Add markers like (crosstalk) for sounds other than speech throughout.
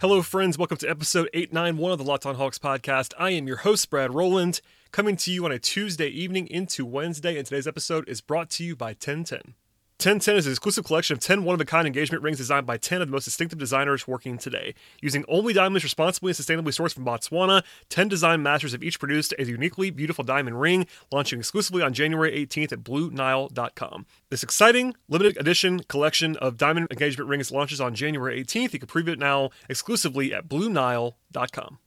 Hello, friends. Welcome to episode 891 of the Locked On Hawks podcast. I am your host, Brad Rowland, coming to you on a Tuesday evening into Wednesday, and today's episode is brought to you by 1010. 1010 is an exclusive collection of 10 one of a kind engagement rings designed by 10 of the most distinctive designers working today. Using only diamonds responsibly and sustainably sourced from Botswana, 10 design masters have each produced a uniquely beautiful diamond ring, launching exclusively on January 18th at BlueNile.com. This exciting, limited edition collection of diamond engagement rings launches on January 18th. You can preview it now exclusively at BlueNile.com.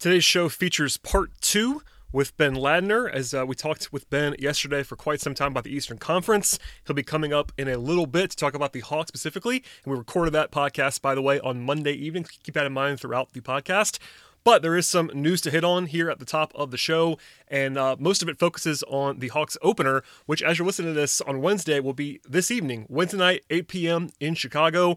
Today's show features part two with Ben Ladner, as uh, we talked with Ben yesterday for quite some time about the Eastern Conference. He'll be coming up in a little bit to talk about the Hawks specifically. And we recorded that podcast, by the way, on Monday evening. Keep that in mind throughout the podcast. But there is some news to hit on here at the top of the show, and uh, most of it focuses on the Hawks opener, which, as you're listening to this on Wednesday, will be this evening, Wednesday night, 8 p.m. in Chicago.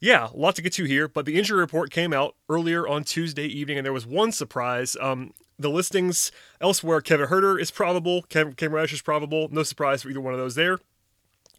Yeah, a lot to get to here, but the injury report came out earlier on Tuesday evening, and there was one surprise. Um, the listings elsewhere, Kevin Huerter is probable, Cam, Reddish is probable. No surprise for either one of those there.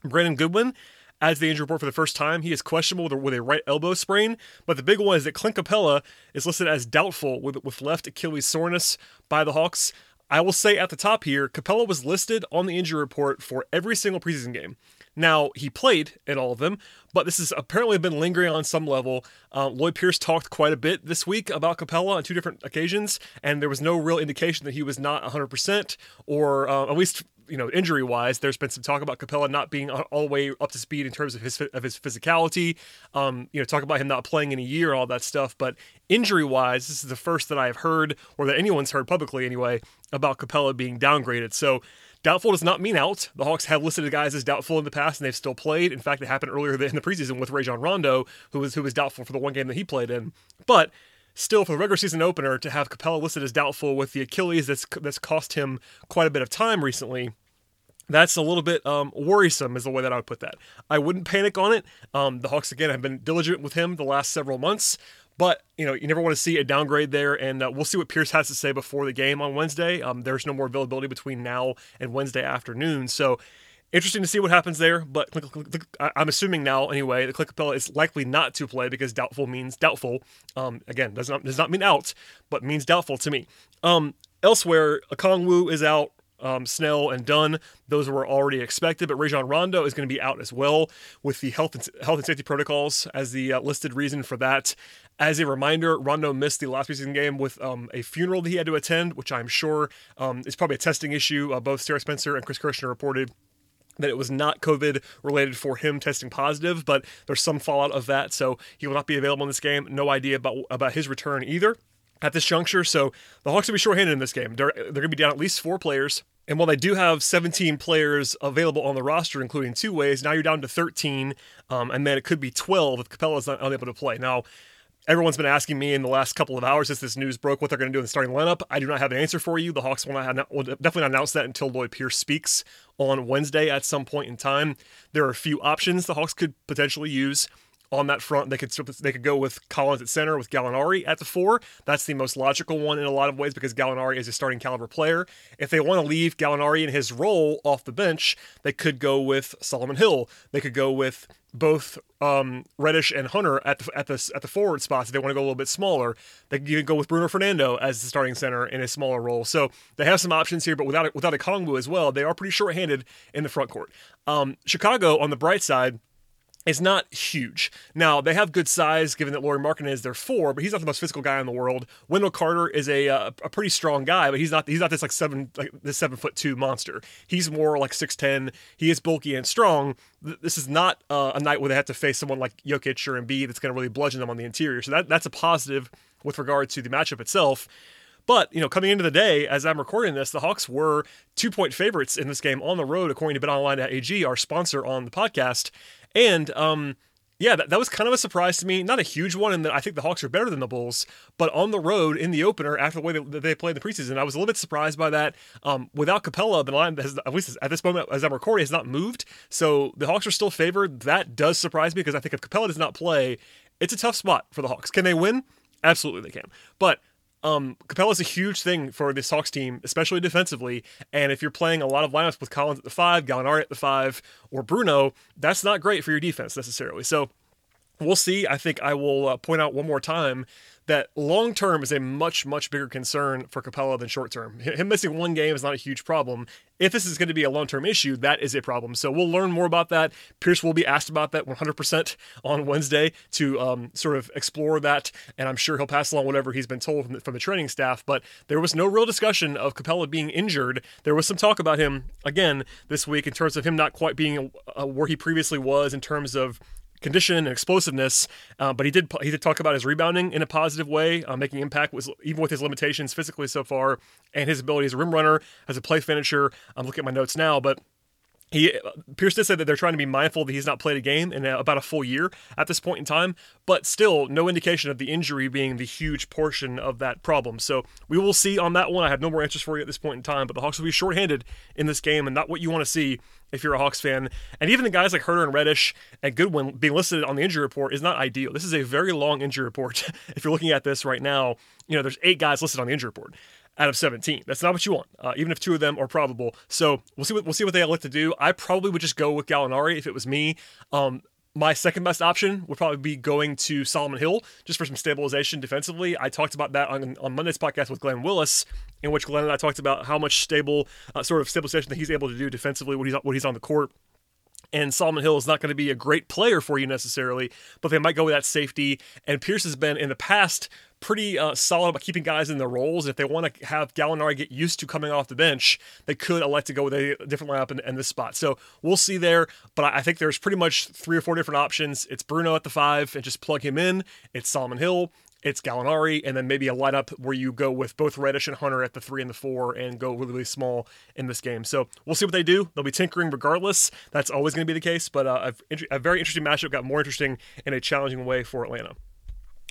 Brandon Goodwin adds the injury report for the first time. He is questionable with a, with a right elbow sprain, but the big one is that Clint Capela is listed as doubtful with, with left Achilles soreness by the Hawks. I will say at the top here, Capela was listed on the injury report for every single preseason game. Now, he played in all of them, but this has apparently been lingering on some level. Uh, Lloyd Pierce talked quite a bit this week about Capela on two different occasions, and there was no real indication that he was not 100%, or uh, at least you know injury wise there's been some talk about capela not being all the way up to speed in terms of his of his physicality um, you know talk about him not playing in a year all that stuff but injury wise this is the first that I've heard or that anyone's heard publicly anyway about capela being downgraded so Doubtful does not mean out. The Hawks have listed guys as doubtful in the past, and they've still played. In fact, it happened earlier in the preseason with Rajon Rondo, who was who was doubtful for the one game that he played in. But still, for the regular season opener, to have Capela listed as doubtful with the Achilles that's that's cost him quite a bit of time recently. That's a little bit um, worrisome, is the way that I would put that. I wouldn't panic on it. Um, the Hawks, again, have been diligent with him the last several months. But you know, you never want to see a downgrade there, and uh, we'll see what Pierce has to say before the game on Wednesday. Um, there's no more availability between now and Wednesday afternoon, so interesting to see what happens there. But I'm assuming now, anyway, the Clint Capela is likely not to play because doubtful means doubtful. Um, again, does not does not mean out, but means doubtful to me. Um, elsewhere, Okongwu is out um, Snell and Dunn. Those were already expected, but Rajon Rondo is going to be out as well with the health and, health and safety protocols as the uh, listed reason for that. As a reminder, Rondo missed the last preseason game with um, a funeral that he had to attend, which I'm sure um, is probably a testing issue. Uh, both Sarah Spencer and Chris Kirschner reported that it was not COVID related for him testing positive, but there's some fallout of that, so he will not be available in this game. No idea about about his return either at this juncture. So the Hawks will be shorthanded in this game. They're, they're going to be down at least four players. And while they do have 17 players available on the roster, including two ways, now you're down to 13, um, and then it could be 12 if Capela's not unable to play. Now, everyone's been asking me in the last couple of hours since this news broke what they're going to do in the starting lineup. I do not have an answer for you. The Hawks will, not will definitely not announce that until Lloyd Pierce speaks on Wednesday at some point in time. There are a few options the Hawks could potentially use on that front. They could they could go with Collins at center with Gallinari at the four. That's the most logical one in a lot of ways because Gallinari is a starting caliber player. If they want to leave Gallinari in his role off the bench, they could go with Solomon Hill. They could go with both um, Reddish and Hunter at the at the at the forward spots. If they want to go a little bit smaller, they can go with Bruno Fernando as the starting center in a smaller role. So they have some options here, but without without Okongwu as well, they are pretty short-handed in the front court. Um, Chicago on the bright side is not huge. Now, they have good size given that Lauri Markkanen is their four, but he's not the most physical guy in the world. Wendell Carter is a uh, a pretty strong guy, but he's not he's not this like seven like this seven foot two monster. He's more like six ten. He is bulky and strong. This is not uh, a night where they have to face someone like Jokic or Embiid that's going to really bludgeon them on the interior. So that that's a positive with regard to the matchup itself. But, you know, coming into the day, as I'm recording this, the Hawks were two point favorites in this game on the road, according to BetOnline.ag, our sponsor on the podcast. And um, Yeah, that, that was kind of a surprise to me. Not a huge one, and I think the Hawks are better than the Bulls. But on the road in the opener, after the way that they played in the preseason, I was a little bit surprised by that. Um, without Capela, the line has, at least at this moment, as I'm recording, has not moved. So the Hawks are still favored. That does surprise me because I think if Capela does not play, it's a tough spot for the Hawks. Can they win? Absolutely, they can. But um, is a huge thing for this Hawks team, especially defensively. And if you're playing a lot of lineups with Collins at the five, Gallinari at the five, or Bruno, that's not great for your defense necessarily. So we'll see. I think I will uh, point out one more time that long term is a much, much bigger concern for Capela than short term. Him missing one game is not a huge problem. If this is going to be a long term issue, that is a problem. So we'll learn more about that. Pierce will be asked about that 100% on Wednesday to um, sort of explore that. And I'm sure he'll pass along whatever he's been told from the, from the training staff. But there was no real discussion of Capela being injured. There was some talk about him, again, this week in terms of him not quite being uh, where he previously was in terms of condition and explosiveness. Uh, but he did he did talk about his rebounding in a positive way, uh, making impact was even with his limitations physically so far, and his ability as a rim runner, as a play finisher. I'm looking at my notes now, but. He Pierce did say that they're trying to be mindful that he's not played a game in about a full year at this point in time, but still no indication of the injury being the huge portion of that problem. So we will see on that one. I have no more answers for you at this point in time, but the Hawks will be shorthanded in this game and not what you want to see if you're a Hawks fan. And even the guys like Huerter and Reddish and Goodwin being listed on the injury report is not ideal. This is a very long injury report. (laughs) if you're looking at this right now, you know, there's eight guys listed on the injury report out of 17. That's not what you want, uh, even if two of them are probable. So we'll see what we'll see what they elect to do. I probably would just go with Gallinari if it was me. Um, my second best option would probably be going to Solomon Hill just for some stabilization defensively. I talked about that on, on Monday's podcast with Glenn Willis, in which Glenn and I talked about how much stable uh, sort of stabilization that he's able to do defensively when he's when he's on the court. And Solomon Hill is not going to be a great player for you necessarily, but they might go with that safety. And Pierce has been in the past pretty uh, solid about keeping guys in their roles. If they want to have Gallinari get used to coming off the bench, they could elect to go with a different lineup in, in this spot. So we'll see there. But I think there's pretty much three or four different options. It's Bruno at the five and just plug him in. It's Solomon Hill. It's Gallinari, and then maybe a lineup where you go with both Reddish and Hunter at the three and the four and go really, really small in this game. So we'll see what they do. They'll be tinkering regardless. That's always going to be the case, but uh, a, a very interesting matchup got more interesting in a challenging way for Atlanta.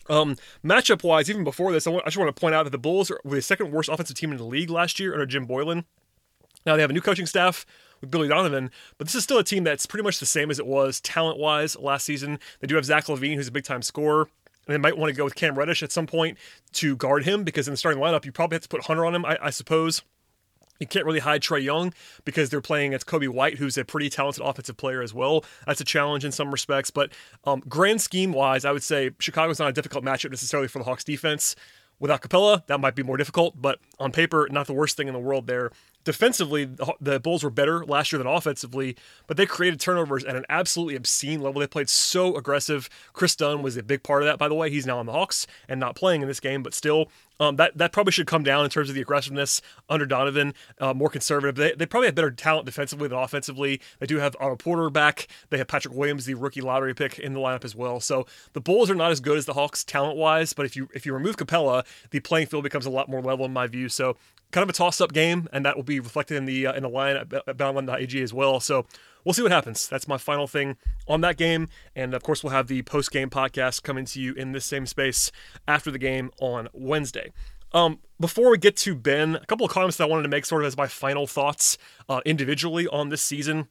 Um, matchup wise, even before this, I, want, I just want to point out that the Bulls were the second worst offensive team in the league last year under Jim Boylen. Now they have a new coaching staff with Billy Donovan, but this is still a team that's pretty much the same as it was talent wise last season. They do have Zach LaVine, who's a big time scorer. And they might want to go with Cam Reddish at some point to guard him because in the starting lineup, you probably have to put Hunter on him, I, I suppose. You can't really hide Trae Young because they're playing against Coby White, who's a pretty talented offensive player as well. That's a challenge in some respects. But um, grand scheme wise, I would say Chicago's not a difficult matchup necessarily for the Hawks defense. Without Capela, that might be more difficult, but on paper, not the worst thing in the world there defensively, the Bulls were better last year than offensively, but they created turnovers at an absolutely obscene level. They played so aggressive. Kris Dunn was a big part of that, by the way. He's now on the Hawks and not playing in this game, but still, um, that that probably should come down in terms of the aggressiveness under Donovan. Uh, more conservative. They, they probably have better talent defensively than offensively. They do have Otto Porter back. They have Patrick Williams, the rookie lottery pick, in the lineup as well. So the Bulls are not as good as the Hawks talent wise, but if you if you remove Capela, the playing field becomes a lot more level in my view. So kind of a toss-up game, and that will be reflected in the uh, in the line at, at BetOnline.ag as well. So we'll see what happens. That's my final thing on that game, and of course we'll have the post-game podcast coming to you in this same space after the game on Wednesday. Um, before we get to Ben, a couple of comments that I wanted to make, sort of as my final thoughts uh, individually on this season.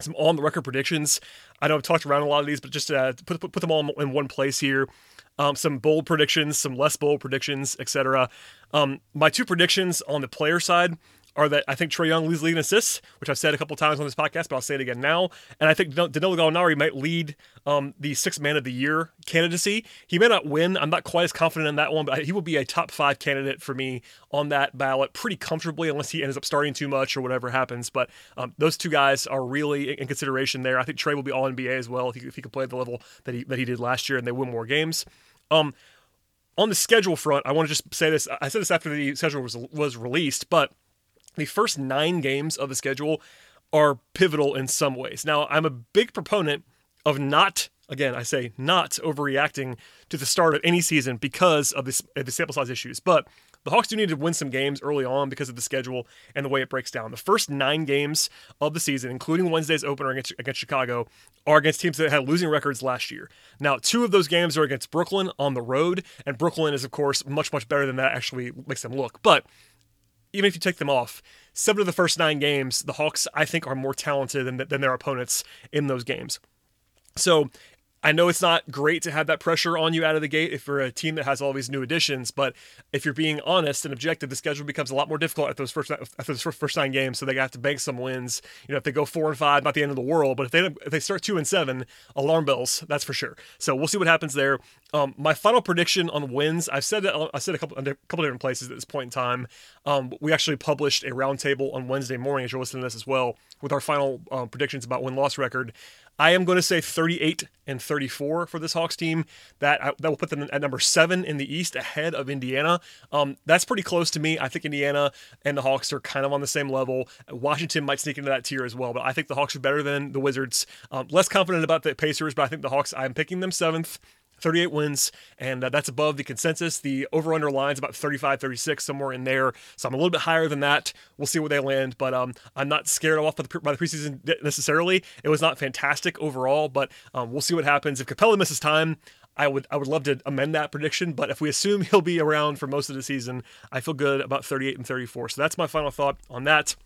Some on the record predictions. I know I've talked around a lot of these, but just put, put, put them all in one place here um, some bold predictions, some less bold predictions, etc. Um, my two predictions on the player side are that I think Trae Young leads in assists, which I've said a couple times on this podcast, but I'll say it again now. And I think Danilo Gallinari might lead um, the sixth man of the year candidacy. He may not win. I'm not quite as confident in that one, but he will be a top five candidate for me on that ballot pretty comfortably, unless he ends up starting too much or whatever happens. But um, those two guys are really in consideration there. I think Trae will be all NBA as well if he, if he can play at the level that he that he did last year and they win more games. Um, on the schedule front, I want to just say this. I said this after the schedule was was released, but the first nine games of the schedule are pivotal in some ways. Now, I'm a big proponent of not, again, I say not overreacting to the start of any season because of, this, the sample size issues. But the Hawks do need to win some games early on because of the schedule and the way it breaks down. The first nine games of the season, including Wednesday's opener against, against Chicago, are against teams that had losing records last year. Now, two of those games are against Brooklyn on the road, and Brooklyn is, of course, much, much better than that actually makes them look. But even if you take them off, seven of the first nine games, the Hawks, I think, are more talented than, than their opponents in those games. So I know it's not great to have that pressure on you out of the gate if you're a team that has all these new additions, but if you're being honest and objective, the schedule becomes a lot more difficult at those first after those first nine games. So they have to bank some wins. You know, if they go four and five, not the end of the world, but if they if they start two and seven, alarm bells. That's for sure. So we'll see what happens there. Um, my final prediction on wins, I've said that I said a couple a couple different places at this point in time. Um, we actually published a roundtable on Wednesday morning as you're listening to this as well with our final um, predictions about win loss record. I am going to say 38 and 34 for this Hawks team. That uh, that will put them at number seven in the East, ahead of Indiana. Um, that's pretty close to me. I think Indiana and the Hawks are kind of on the same level. Washington might sneak into that tier as well, but I think the Hawks are better than the Wizards. Um, less confident about the Pacers, but I think the Hawks. I'm picking them seventh. 38 wins, and uh, that's above the consensus. The over under line's about 35, 36, somewhere in there. So I'm a little bit higher than that. We'll see where they land, but um, I'm not scared off by the, by the preseason necessarily. It was not fantastic overall, but um, we'll see what happens. If Capela misses time, I would I would love to amend that prediction, but if we assume (laughs) he'll be around for most of the season, I feel good about 38 and 34. So that's my final thought on that.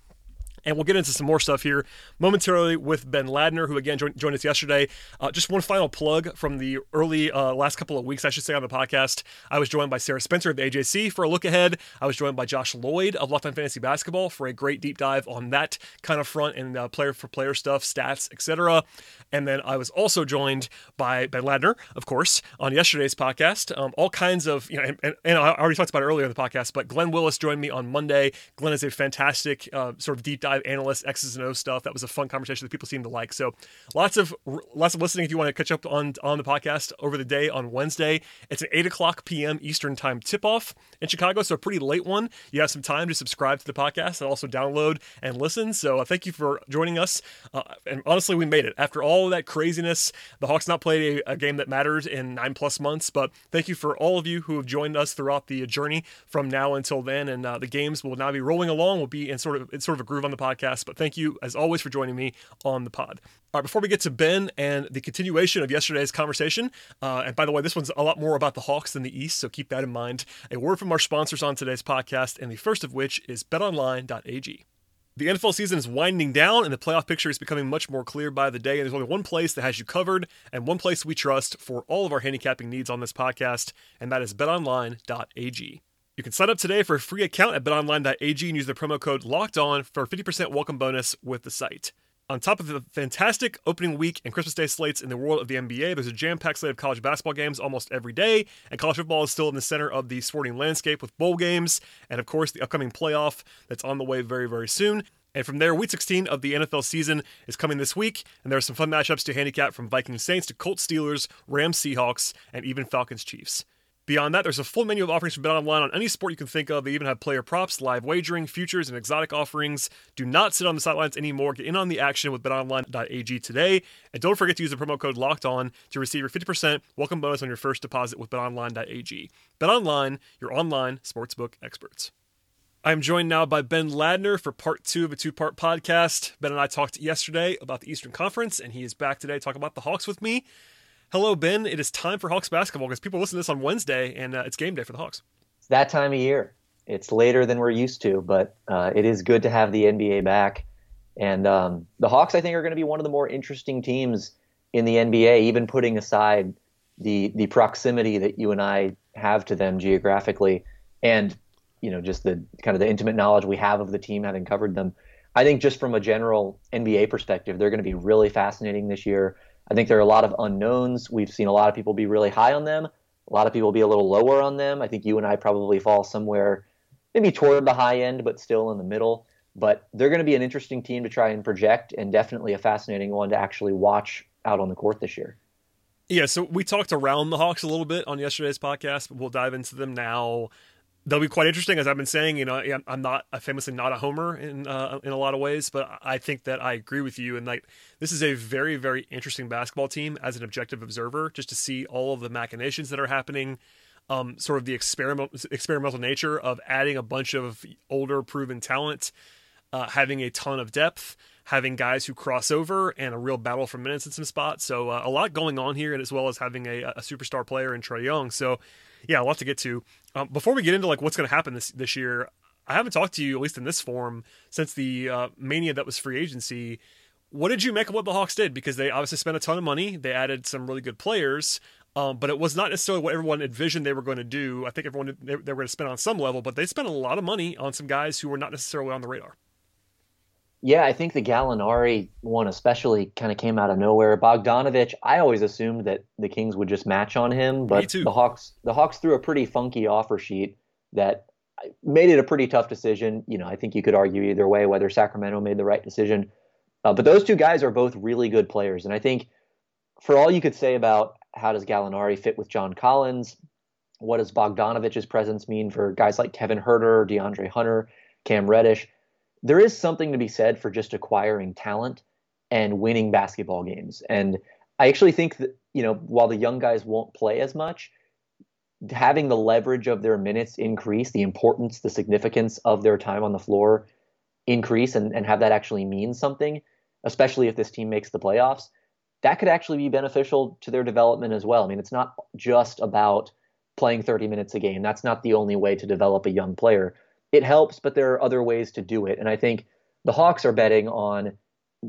And we'll get into some more stuff here momentarily with Ben Ladner, who again joined, joined us yesterday. Uh, just one final plug from the early uh, last couple of weeks, I should say, on the podcast. I was joined by Sarah Spencer of the AJC for a look ahead. I was joined by Josh Lloyd of Locked On Fantasy Basketball for a great deep dive on that kind of front and uh, player for player stuff, stats, etc. And then I was also joined by Ben Ladner, of course, on yesterday's podcast. Um, all kinds of, you know, and, and, and, I already talked about it earlier in the podcast, but Glenn Willis joined me on Monday. Glenn is a fantastic uh, sort of deep dive dive analyst X's and O stuff. That was a fun conversation that people seem to like. So lots of lots of listening if you want to catch up on on the podcast over the day on Wednesday. It's an eight o'clock p.m. Eastern time tip off in Chicago, so a pretty late one. You have some time to subscribe to the podcast and also download and listen. So uh, thank you for joining us. Uh, and honestly, we made it after all of that craziness. The Hawks not played a, a game that mattered in nine plus months, but thank you for all of you who have joined us throughout the journey from now until then. And uh, the games will now be rolling along. We'll be in sort of in sort of a groove on the podcast. But thank you, as always, for joining me on the pod. All right, before we get to Ben and the continuation of yesterday's conversation, uh, and by the way, this one's a lot more about the Hawks than the East, so keep that in mind. A word from our sponsors on today's podcast, and the first of which is betonline.ag. The NFL season is winding down, and the playoff picture is becoming much more clear by the day. And there's only one place that has you covered, and one place we trust for all of our handicapping needs on this podcast, and that is betonline.ag. You can sign up today for a free account at betonline.ag and use the promo code locked on for a 50% welcome bonus with the site. On top of the fantastic opening week and Christmas Day slates in the world of the NBA, there's a jam packed slate of college basketball games almost every day, and college football is still in the center of the sporting landscape with bowl games, and of course, the upcoming playoff that's on the way very, very soon. And from there, week 16 of the NFL season is coming this week, and there are some fun matchups to handicap from Vikings Saints to Colts Steelers, Rams Seahawks, and even Falcons Chiefs. Beyond that, there's a full menu of offerings from BetOnline on any sport you can think of. They even have player props, live wagering, futures, and exotic offerings. Do not sit on the sidelines anymore. Get in on the action with betonline.ag today. And don't forget to use the promo code LOCKED ON to receive your 50% welcome bonus on your first deposit with betonline.ag. BetOnline, your online sportsbook experts. I'm joined now by Ben Ladner for part two of a two part podcast. Ben and I talked yesterday about the Eastern Conference, and he is back today to talk about the Hawks with me. Hello, Ben. It is time for Hawks basketball because people listen to this on Wednesday, and uh, it's game day for the Hawks. It's that time of year. It's later than we're used to, but uh, it is good to have the NBA back. And um, the Hawks, I think, are going to be one of the more interesting teams in the NBA, even putting aside the the proximity that you and I have to them geographically, and you know just the kind of the intimate knowledge we have of the team, having covered them. I think just from a general NBA perspective, they're going to be really fascinating this year. I think there are a lot of unknowns. We've seen a lot of people be really high on them, a lot of people be a little lower on them. I think you and I probably fall somewhere maybe toward the high end, but still in the middle. But they're going to be an interesting team to try and project, and definitely a fascinating one to actually watch out on the court this year. Yeah, so we talked around the Hawks a little bit on yesterday's podcast, but we'll dive into them now they'll be quite interesting. As I've been saying, you know, I'm not I'm famously not a homer in uh, in a lot of ways, but I think that I agree with you. And like, this is a very very interesting basketball team as an objective observer, just to see all of the machinations that are happening. um, sort of the experiment, experimental nature of adding a bunch of older, proven talent, uh, having a ton of depth, having guys who cross over, and a real battle for minutes in some spots. So uh, a lot going on here, and as well as having a, a superstar player in Trae Young. So yeah, a lot to get to. Um, before we get into like what's going to happen this this year, I haven't talked to you at least in this form since the uh, mania that was free agency. What did you make of what the Hawks did? Because they obviously spent a ton of money. They added some really good players. Um, but it was not necessarily what everyone envisioned they were going to do. I think everyone they, they were going to spend on some level, but they spent a lot of money on some guys who were not necessarily on the radar. Yeah, I think the Gallinari one especially kind of came out of nowhere. Bogdanovic, I always assumed that the Kings would just match on him, but the Hawks the Hawks threw a pretty funky offer sheet that made it a pretty tough decision. You know, I think you could argue either way whether Sacramento made the right decision. Uh, but those two guys are both really good players, and I think for all you could say about how does Gallinari fit with John Collins, what does Bogdanovic's presence mean for guys like Kevin Huerter, DeAndre Hunter, Cam Reddish? There is something to be said for just acquiring talent and winning basketball games. And I actually think that, you know, while the young guys won't play as much, having the leverage of their minutes increase, the importance, the significance of their time on the floor increase and, and have that actually mean something, especially if this team makes the playoffs, that could actually be beneficial to their development as well. I mean, it's not just about playing 30 minutes a game. That's not the only way to develop a young player. It helps, but there are other ways to do it. And I think the Hawks are betting on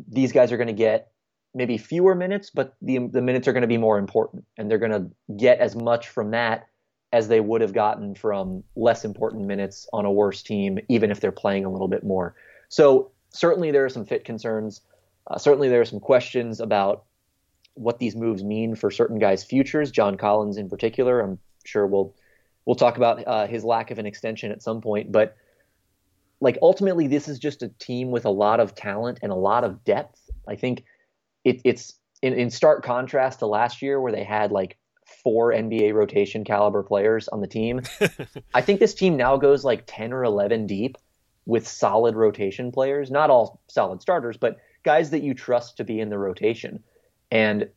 these guys are going to get maybe fewer minutes, but the the minutes are going to be more important, and they're going to get as much from that as they would have gotten from less important minutes on a worse team, even if they're playing a little bit more. So certainly there are some fit concerns. Uh, certainly there are some questions about what these moves mean for certain guys' futures. John Collins, in particular, I'm sure we'll we'll talk about uh, his lack of an extension at some point. But like ultimately, this is just a team with a lot of talent and a lot of depth. I think it, it's in, in stark contrast to last year where they had like four NBA rotation caliber players on the team. (laughs) I think this team now goes like 10 or 11 deep with solid rotation players, not all solid starters, but guys that you trust to be in the rotation. And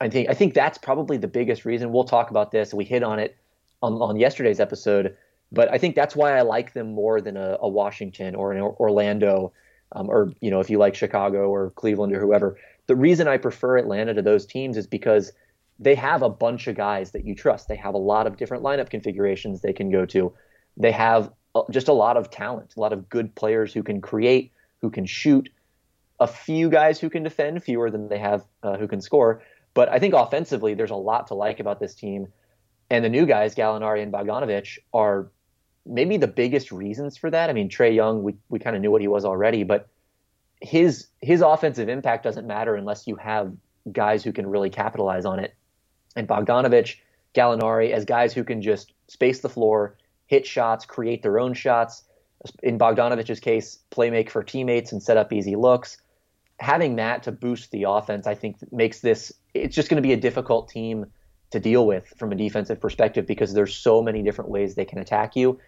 I think I think that's probably the biggest reason. We'll talk about this. We hit on it on, on yesterday's episode, but I think that's why I like them more than a, a Washington or an Orlando, um, or you know if you like Chicago or Cleveland or whoever. The reason I prefer Atlanta to those teams is because they have a bunch of guys that you trust. They have a lot of different lineup configurations they can go to. They have uh, just a lot of talent, a lot of good players who can create, who can shoot, a few guys who can defend, fewer than they have uh, who can score. But I think offensively, there's a lot to like about this team. And the new guys, Gallinari and Bogdanovic, are maybe the biggest reasons for that. I mean, Trae Young, we, we kind of knew what he was already, but his his offensive impact doesn't matter unless you have guys who can really capitalize on it. And Bogdanovic, Gallinari, as guys who can just space the floor, hit shots, create their own shots. In Bogdanovic's case, play make for teammates and set up easy looks having that to boost the offense, I think makes this it's just going to be a difficult team to deal with from a defensive perspective because there's so many different ways they can attack you,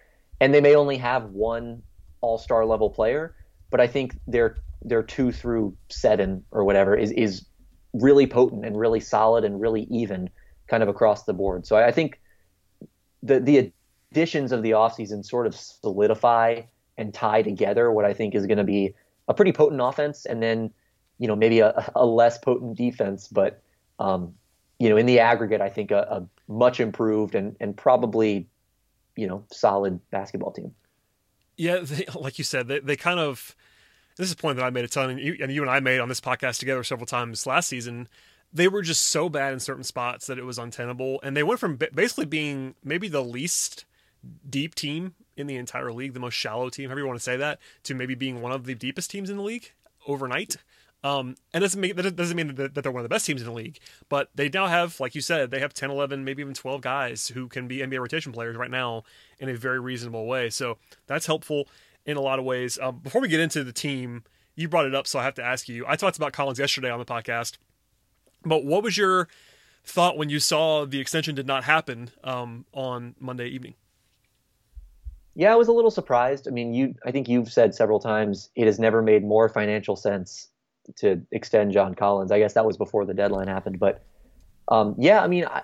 and they may only have one all-star level player, but I think their their two through seven or whatever is is really potent and really solid and really even kind of across the board. So I, I think the the additions of the offseason sort of solidify and tie together what I think is going to be a pretty potent offense and then you know maybe a, a less potent defense, but um, you know in the aggregate, I think a, a much improved and and probably you know solid basketball team. Yeah, they, (laughs) like you said, they, they kind of this is a point that I made a ton, and you, and you and I made on this podcast together several times last season. They were just so bad in certain spots that it was untenable, and they went from basically being maybe the least deep team in the entire league, the most shallow team, however you want to say that, to maybe being one of the deepest teams in the league overnight. Um, and doesn't mean that doesn't mean that they're one of the best teams in the league, but they now have, like you said, they have 10, 11, maybe even 12 guys who can be NBA rotation players right now in a very reasonable way. So that's helpful in a lot of ways. Um, before we get into the team, you brought it up, so I have to ask you. I talked about Collins yesterday on the podcast, but what was your thought when you saw the extension did not happen um, on Monday evening? Yeah, I was a little surprised. I mean, you I think you've said several times it has never made more financial sense to extend John Collins. I guess that was before the deadline happened, but um, yeah, I mean, I,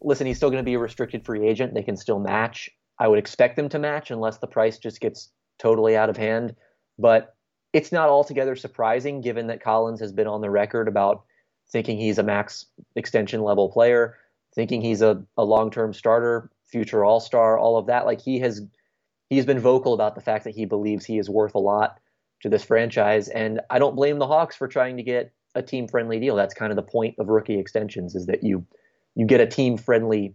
listen, he's still going to be a restricted free agent. They can still match. I would expect them to match unless the price just gets totally out of hand. But it's not altogether surprising given that Collins has been on the record about thinking he's a max extension level player, thinking he's a, a long term starter, future all star, all of that. Like he has he's been vocal about the fact that he believes he is worth a lot to this franchise. And I don't blame the Hawks for trying to get a team friendly deal. That's kind of the point of rookie extensions is that you you get a team friendly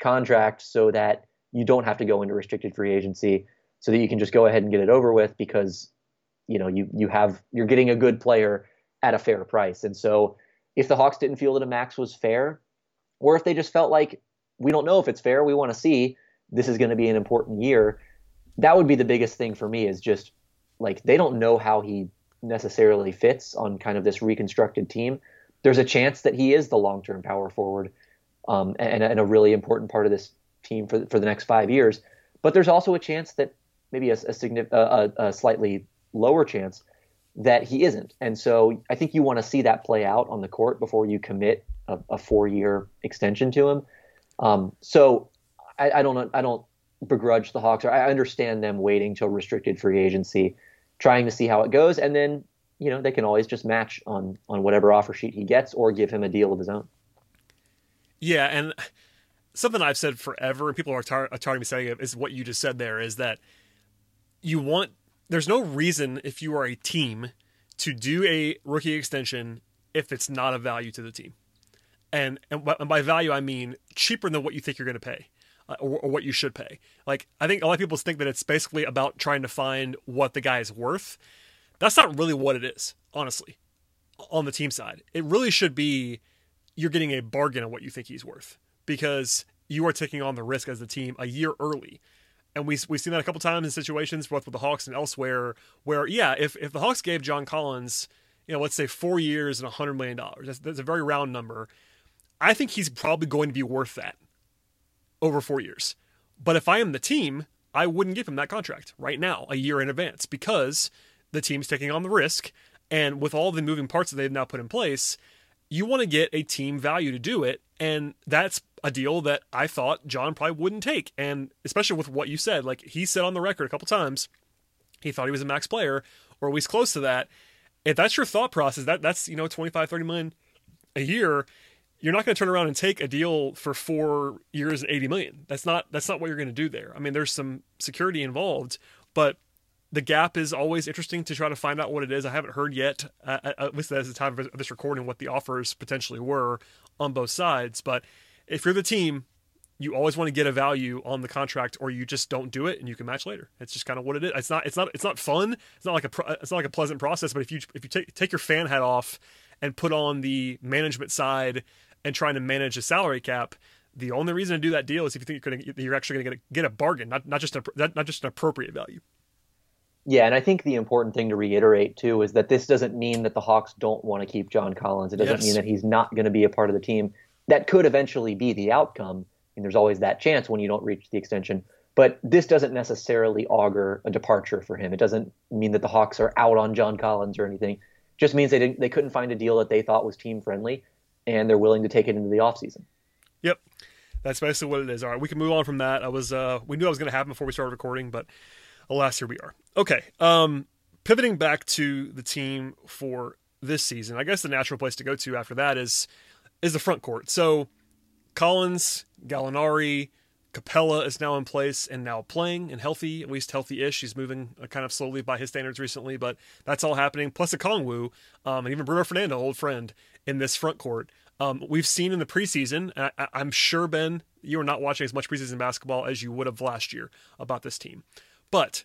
contract so that you don't have to go into restricted free agency so that you can just go ahead and get it over with because you know you you have you're getting a good player at a fair price. And so if the Hawks didn't feel that a max was fair, or if they just felt like we don't know if it's fair, we want to see this is going to be an important year, that would be the biggest thing for me is just like they don't know how he necessarily fits on kind of this reconstructed team. There's a chance that he is the long-term power forward um, and, and, a really important part of this team for for the next five years. But there's also a chance that maybe a, a, a, a slightly lower chance that he isn't. And so I think you want to see that play out on the court before you commit a, a four-year extension to him. Um, so I, I, don't I don't begrudge the Hawks. Or I understand them waiting till restricted free agency, trying to see how it goes, and then you know they can always just match on on whatever offer sheet he gets or give him a deal of his own. Yeah, and something I've said forever, and people are tired, are tired of me saying it, is what you just said there is that you want there's no reason if you are a team to do a rookie extension if it's not a value to the team. And and, by value I mean cheaper than what you think you're going to pay. Uh, or, or, what you should pay. Like I think a lot of people think that it's basically about trying to find what the guy is worth. That's not really what it is, honestly. On the team side, it really should be you're getting a bargain on what you think he's worth because you are taking on the risk as a team a year early and we we've seen that a couple times in situations both with the Hawks and elsewhere where yeah if if the Hawks gave John Collins you know let's say 4 years and 100 million dollars that's, that's a very round number I think he's probably going to be worth that over 4 years but if I am the team I wouldn't give him that contract right now a year in advance because the team's taking on the risk and with all the moving parts that they've now put in place you want to get a team value to do it and that's a deal that I thought John probably wouldn't take. And especially with what you said, like he said on the record a couple times, he thought he was a max player or at least close to that. If that's your thought process, that that's, you know, 25, 30 million a year, you're not going to turn around and take a deal for four years and 80 million. That's not, that's not what you're going to do there. I mean, there's some security involved, but the gap is always interesting to try to find out what it is. I haven't heard yet, uh, at least at the time of this recording, what the offers potentially were on both sides. But if you're the team, you always want to get a value on the contract, or you just don't do it and you can match later. It's just kind of what it is. It's not. It's not. It's not fun. It's not like a. It's not like a pleasant process. But if you if you take take your fan hat off and put on the management side and trying to manage a salary cap, the only reason to do that deal is if you think you're to, you're actually going to get a, bargain, not not just a not just an appropriate value. Yeah, and I think the important thing to reiterate too is that this doesn't mean that the Hawks don't want to keep John Collins. It doesn't yes. mean that he's not going to be a part of the team that could eventually be the outcome. And there's always that chance when you don't reach the extension. But this doesn't necessarily augur a departure for him. It doesn't mean that the Hawks are out on John Collins or anything. It just means they didn't, they couldn't find a deal that they thought was team friendly, and they're willing to take it into the offseason. Yep, that's basically what it is. All right, we can move on from that. I was uh, we knew that was going to happen before we started recording, but alas, here we are. Okay, um, pivoting back to the team for this season. I guess the natural place to go to after that is is the front court. So Collins, Gallinari, Capela is now in place and now playing and healthy, at least healthy-ish. He's moving uh, kind of slowly by his standards recently, but that's all happening. Plus Okongwu, um, and even Bruno Fernando, old friend, in this front court. Um, we've seen in the preseason, I, I'm sure, Ben, you are not watching as much preseason basketball as you would have last year about this team. But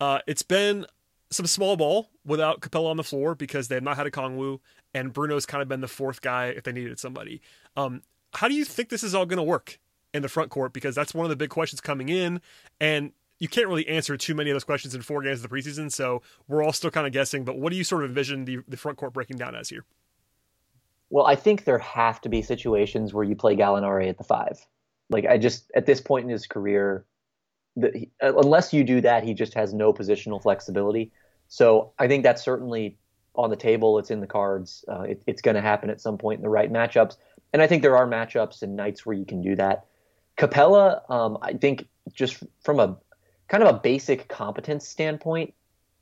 uh, it's been some small ball without Capela on the floor because they have not had Okongwu, and Bruno's kind of been the fourth guy if they needed somebody. Um, how do you think this is all going to work in the front court? Because that's one of the big questions coming in, and you can't really answer too many of those questions in four games of the preseason. So we're all still kind of guessing. But what do you sort of envision the, the front court breaking down as here? Well, I think there have to be situations where you play Gallinari at the five. Like I just at this point in his career, the, unless you do that, he just has no positional flexibility. So I think that's certainly on the table. It's in the cards. Uh, it, it's going to happen at some point in the right matchups. and I think there are matchups and nights where you can do that. Capela, um, I think just from a kind of a basic competence standpoint,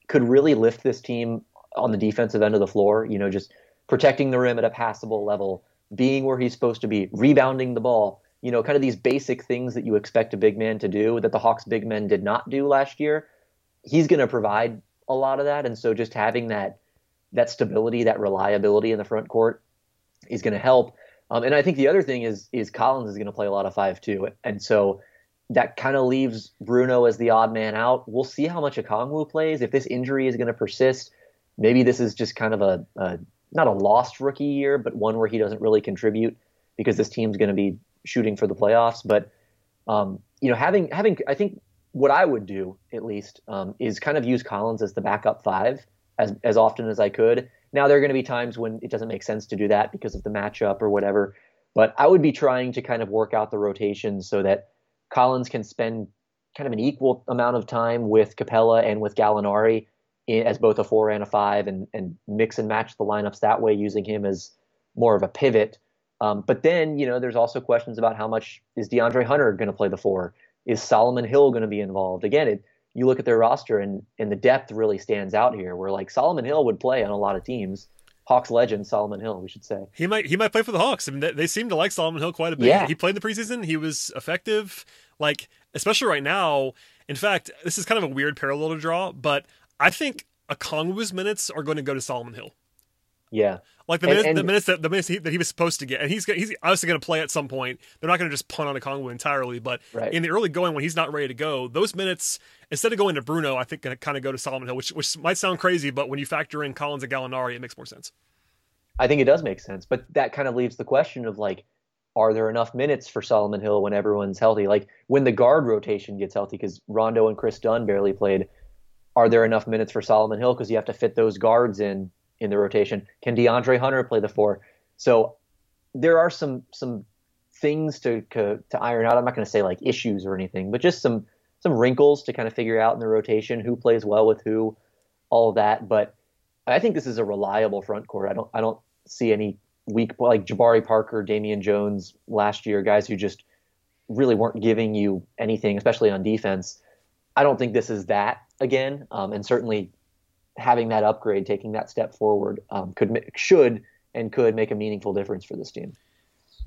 could really lift this team on the defensive end of the floor. You know, just protecting the rim at a passable level, being where he's supposed to be, rebounding the ball. You know, kind of these basic things that you expect a big man to do that the Hawks big men did not do last year. He's going to provide a lot of that, and so just having that that stability, that reliability in the front court is going to help. Um, and I think the other thing is is Collins is going to play a lot of five too, and so that kind of leaves Bruno as the odd man out. We'll see how much Okongwu plays. If this injury is going to persist, maybe this is just kind of a, a not a lost rookie year, but one where he doesn't really contribute because this team's going to be shooting for the playoffs. But um, you know, having having I think what I would do at least um, is kind of use Collins as the backup five as as often as I could. Now there are going to be times when it doesn't make sense to do that because of the matchup or whatever. But I would be trying to kind of work out the rotation so that Collins can spend kind of an equal amount of time with Capela and with Gallinari as both a four and a five, and and mix and match the lineups that way, using him as more of a pivot. Um, but then you know there's also questions about how much is DeAndre Hunter going to play the four? Is Solomon Hill going to be involved? Again, it, you look at their roster and and the depth really stands out here. Where like Solomon Hill would play on a lot of teams. Hawks legend Solomon Hill, we should say. He might he might play for the Hawks. I mean, they, they seem to like Solomon Hill quite a bit. Yeah. He played in the preseason. He was effective. Like especially right now. In fact, this is kind of a weird parallel to draw, but I think Okongwu's minutes are going to go to Solomon Hill. Yeah, like the minutes, and, and, the minutes that the minutes he, that he was supposed to get, and he's he's obviously going to play at some point. They're not going to just punt on Okongwu entirely, but right. in the early going when he's not ready to go, those minutes instead of going to Bruno, I think going to kind of go to Solomon Hill, which which might sound crazy, but when you factor in Collins and Gallinari, it makes more sense. I think it does make sense, but that kind of leaves the question of like, are there enough minutes for Solomon Hill when everyone's healthy? Like when the guard rotation gets healthy, because Rondo and Kris Dunn barely played are there enough minutes for Solomon Hill because you have to fit those guards in in the rotation? Can DeAndre Hunter play the four? So there are some some things to to, to iron out. I'm not going to say like issues or anything, but just some some wrinkles to kind of figure out in the rotation, who plays well with who, all that. But I think this is a reliable front court. I don't I don't see any weak like Jabari Parker, Damian Jones last year, guys who just really weren't giving you anything, especially on defense. I don't think this is that again, um, and certainly having that upgrade, taking that step forward, um, could should and could make a meaningful difference for this team.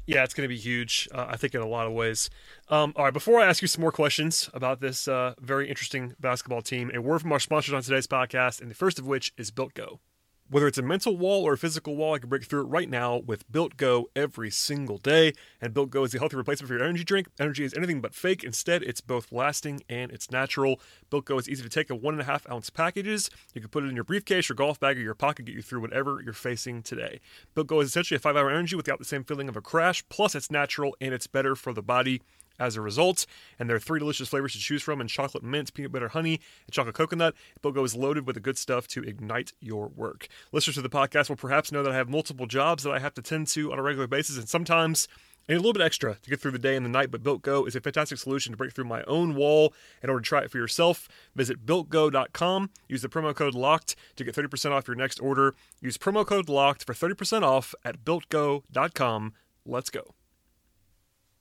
Yeah, it's going to be huge. Uh, I think in a lot of ways. Um, all right, before I ask you some more questions about this uh, very interesting basketball team, a word from our sponsors on today's podcast, and the first of which is Built Go. Whether it's a mental wall or a physical wall, I can break through it right now with Built Go every single day. And Built Go is the healthy replacement for your energy drink. Energy is anything but fake. Instead, it's both lasting and it's natural. Built Go is easy to take in one and a half ounce packages. You can put it in your briefcase, your golf bag, or your pocket, get you through whatever you're facing today. Built Go is essentially a five hour energy without the same feeling of a crash. Plus, it's natural and it's better for the body as a result. And there are three delicious flavors to choose from in chocolate mint, peanut butter honey, and chocolate coconut. BuiltGo is loaded with the good stuff to ignite your work. Listeners to the podcast will perhaps know that I have multiple jobs that I have to tend to on a regular basis, and sometimes I need a little bit extra to get through the day and the night, but Built Go is a fantastic solution to break through my own wall. In order to try it for yourself, visit BuiltGo.com. Use the promo code LOCKED to get 30% off your next order. Use promo code LOCKED for 30% off at BuiltGo.com. Let's go.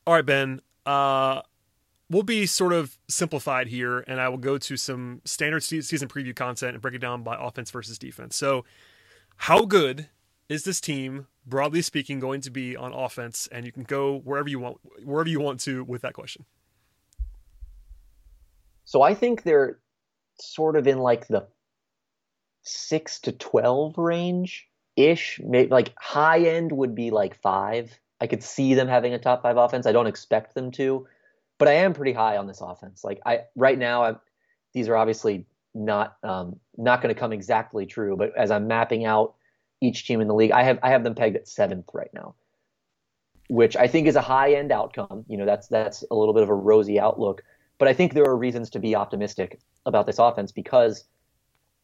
All right, Ben, uh, we'll be sort of simplified here, and I will go to some standard season preview content and break it down by offense versus defense. So, how good is this team, broadly speaking, going to be on offense? And you can go wherever you want, wherever you want to with that question. So I think they're sort of in like the six to twelve range ish. Maybe like high end would be like five I could see them having a top five offense. I don't expect them to, but I am pretty high on this offense. Like I right now, I'm, these are obviously not um, not going to come exactly true, but as I'm mapping out each team in the league, I have I have them pegged at seventh right now, which I think is a high end outcome. You know, that's that's a little bit of a rosy outlook, but I think there are reasons to be optimistic about this offense because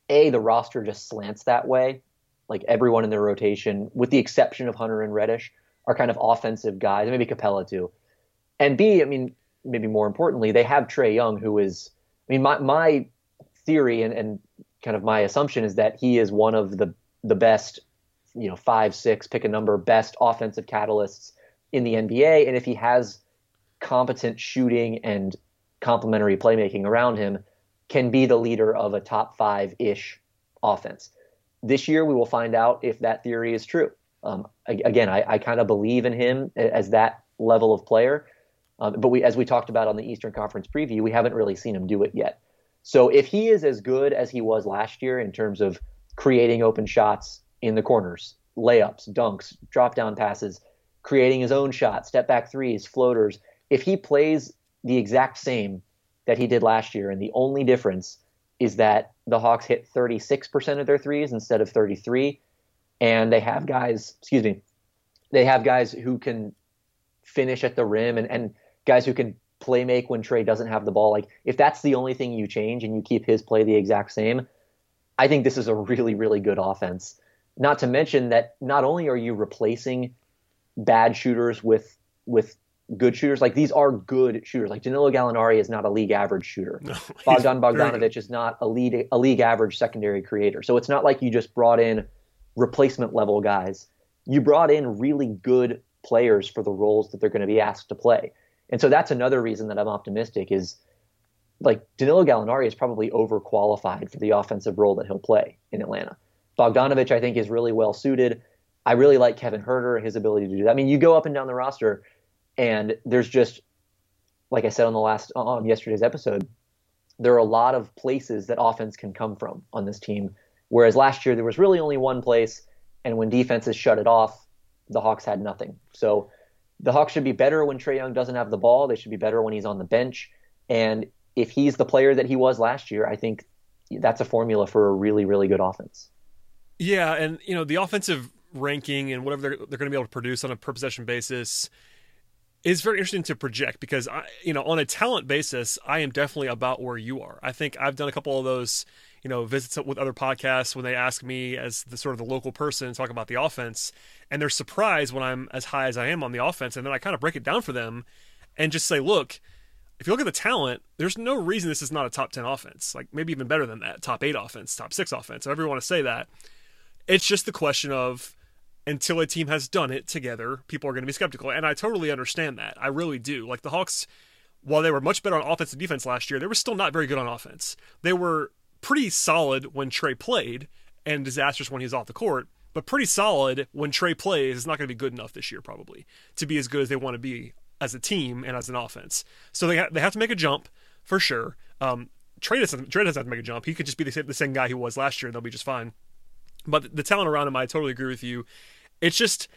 a the roster just slants that way. Like everyone in their rotation, with the exception of Hunter and Reddish, are kind of offensive guys, maybe Capela too. And B, I mean, maybe more importantly, they have Trae Young, who is, I mean, my my theory and, and kind of my assumption is that he is one of the the best, you know, five, six, pick a number, best offensive catalysts in the NBA, and if he has competent shooting and complementary playmaking around him, can be the leader of a top five ish offense. This year, we will find out if that theory is true. Um, again, I, I kind of believe in him as that level of player. Um, but we, as we talked about on the Eastern Conference preview, we haven't really seen him do it yet. So if he is as good as he was last year in terms of creating open shots in the corners, layups, dunks, drop down passes, creating his own shot, step back threes, floaters, if he plays the exact same that he did last year, and the only difference is that the Hawks hit 36% of their threes instead of 33, and they have guys, excuse me, they have guys who can finish at the rim and, and guys who can play make when Trae doesn't have the ball. Like if that's the only thing you change and you keep his play the exact same, I think this is a really, really good offense. Not to mention that not only are you replacing bad shooters with with good shooters, like these are good shooters. Like Danilo Gallinari is not a league average shooter. (laughs) No, Bogdan Bogdanovic is not a lead a league average secondary creator. So it's not like you just brought in replacement level guys. You brought in really good players for the roles that they're going to be asked to play. And so that's another reason that I'm optimistic is like Danilo Gallinari is probably overqualified for the offensive role that he'll play in Atlanta. Bogdanovic, I think, is really well suited. I really like Kevin Huerter, his ability to do that. I mean, you go up and down the roster, and there's just, like I said on the last on yesterday's episode, there are a lot of places that offense can come from on this team. Whereas last year there was really only one place, and when defenses shut it off, the Hawks had nothing. So the Hawks should be better when Trae Young doesn't have the ball. They should be better when he's on the bench. And if he's the player that he was last year, I think that's a formula for a really, really good offense. Yeah, and you know the offensive ranking and whatever they're, they're going to be able to produce on a per possession basis is very interesting to project because I, you know, on a talent basis, I am definitely about where you are. I think I've done a couple of those, you know, visits with other podcasts when they ask me as the sort of the local person talk about the offense, and they're surprised when I'm as high as I am on the offense, and then I kind of break it down for them and just say, look, if you look at the talent, there's no reason this is not a top 10 offense. Like maybe even better than that, top 8 offense, top 6 offense, however you want to say that. It's just the question of until a team has done it together, people are going to be skeptical. And I totally understand that. I really do. Like the Hawks, while they were much better on offense and defense last year, they were still not very good on offense. They were pretty solid when Trae played and disastrous when he's off the court but pretty solid when Trae plays. It's not going to be good enough this year, probably, to be as good as they want to be as a team and as an offense. So they ha- they have to make a jump for sure. Um, Trae doesn't Trae doesn't have to make a jump. He could just be the same, the same guy he was last year, and they'll be just fine. But the talent around him, I totally agree with you. It's just.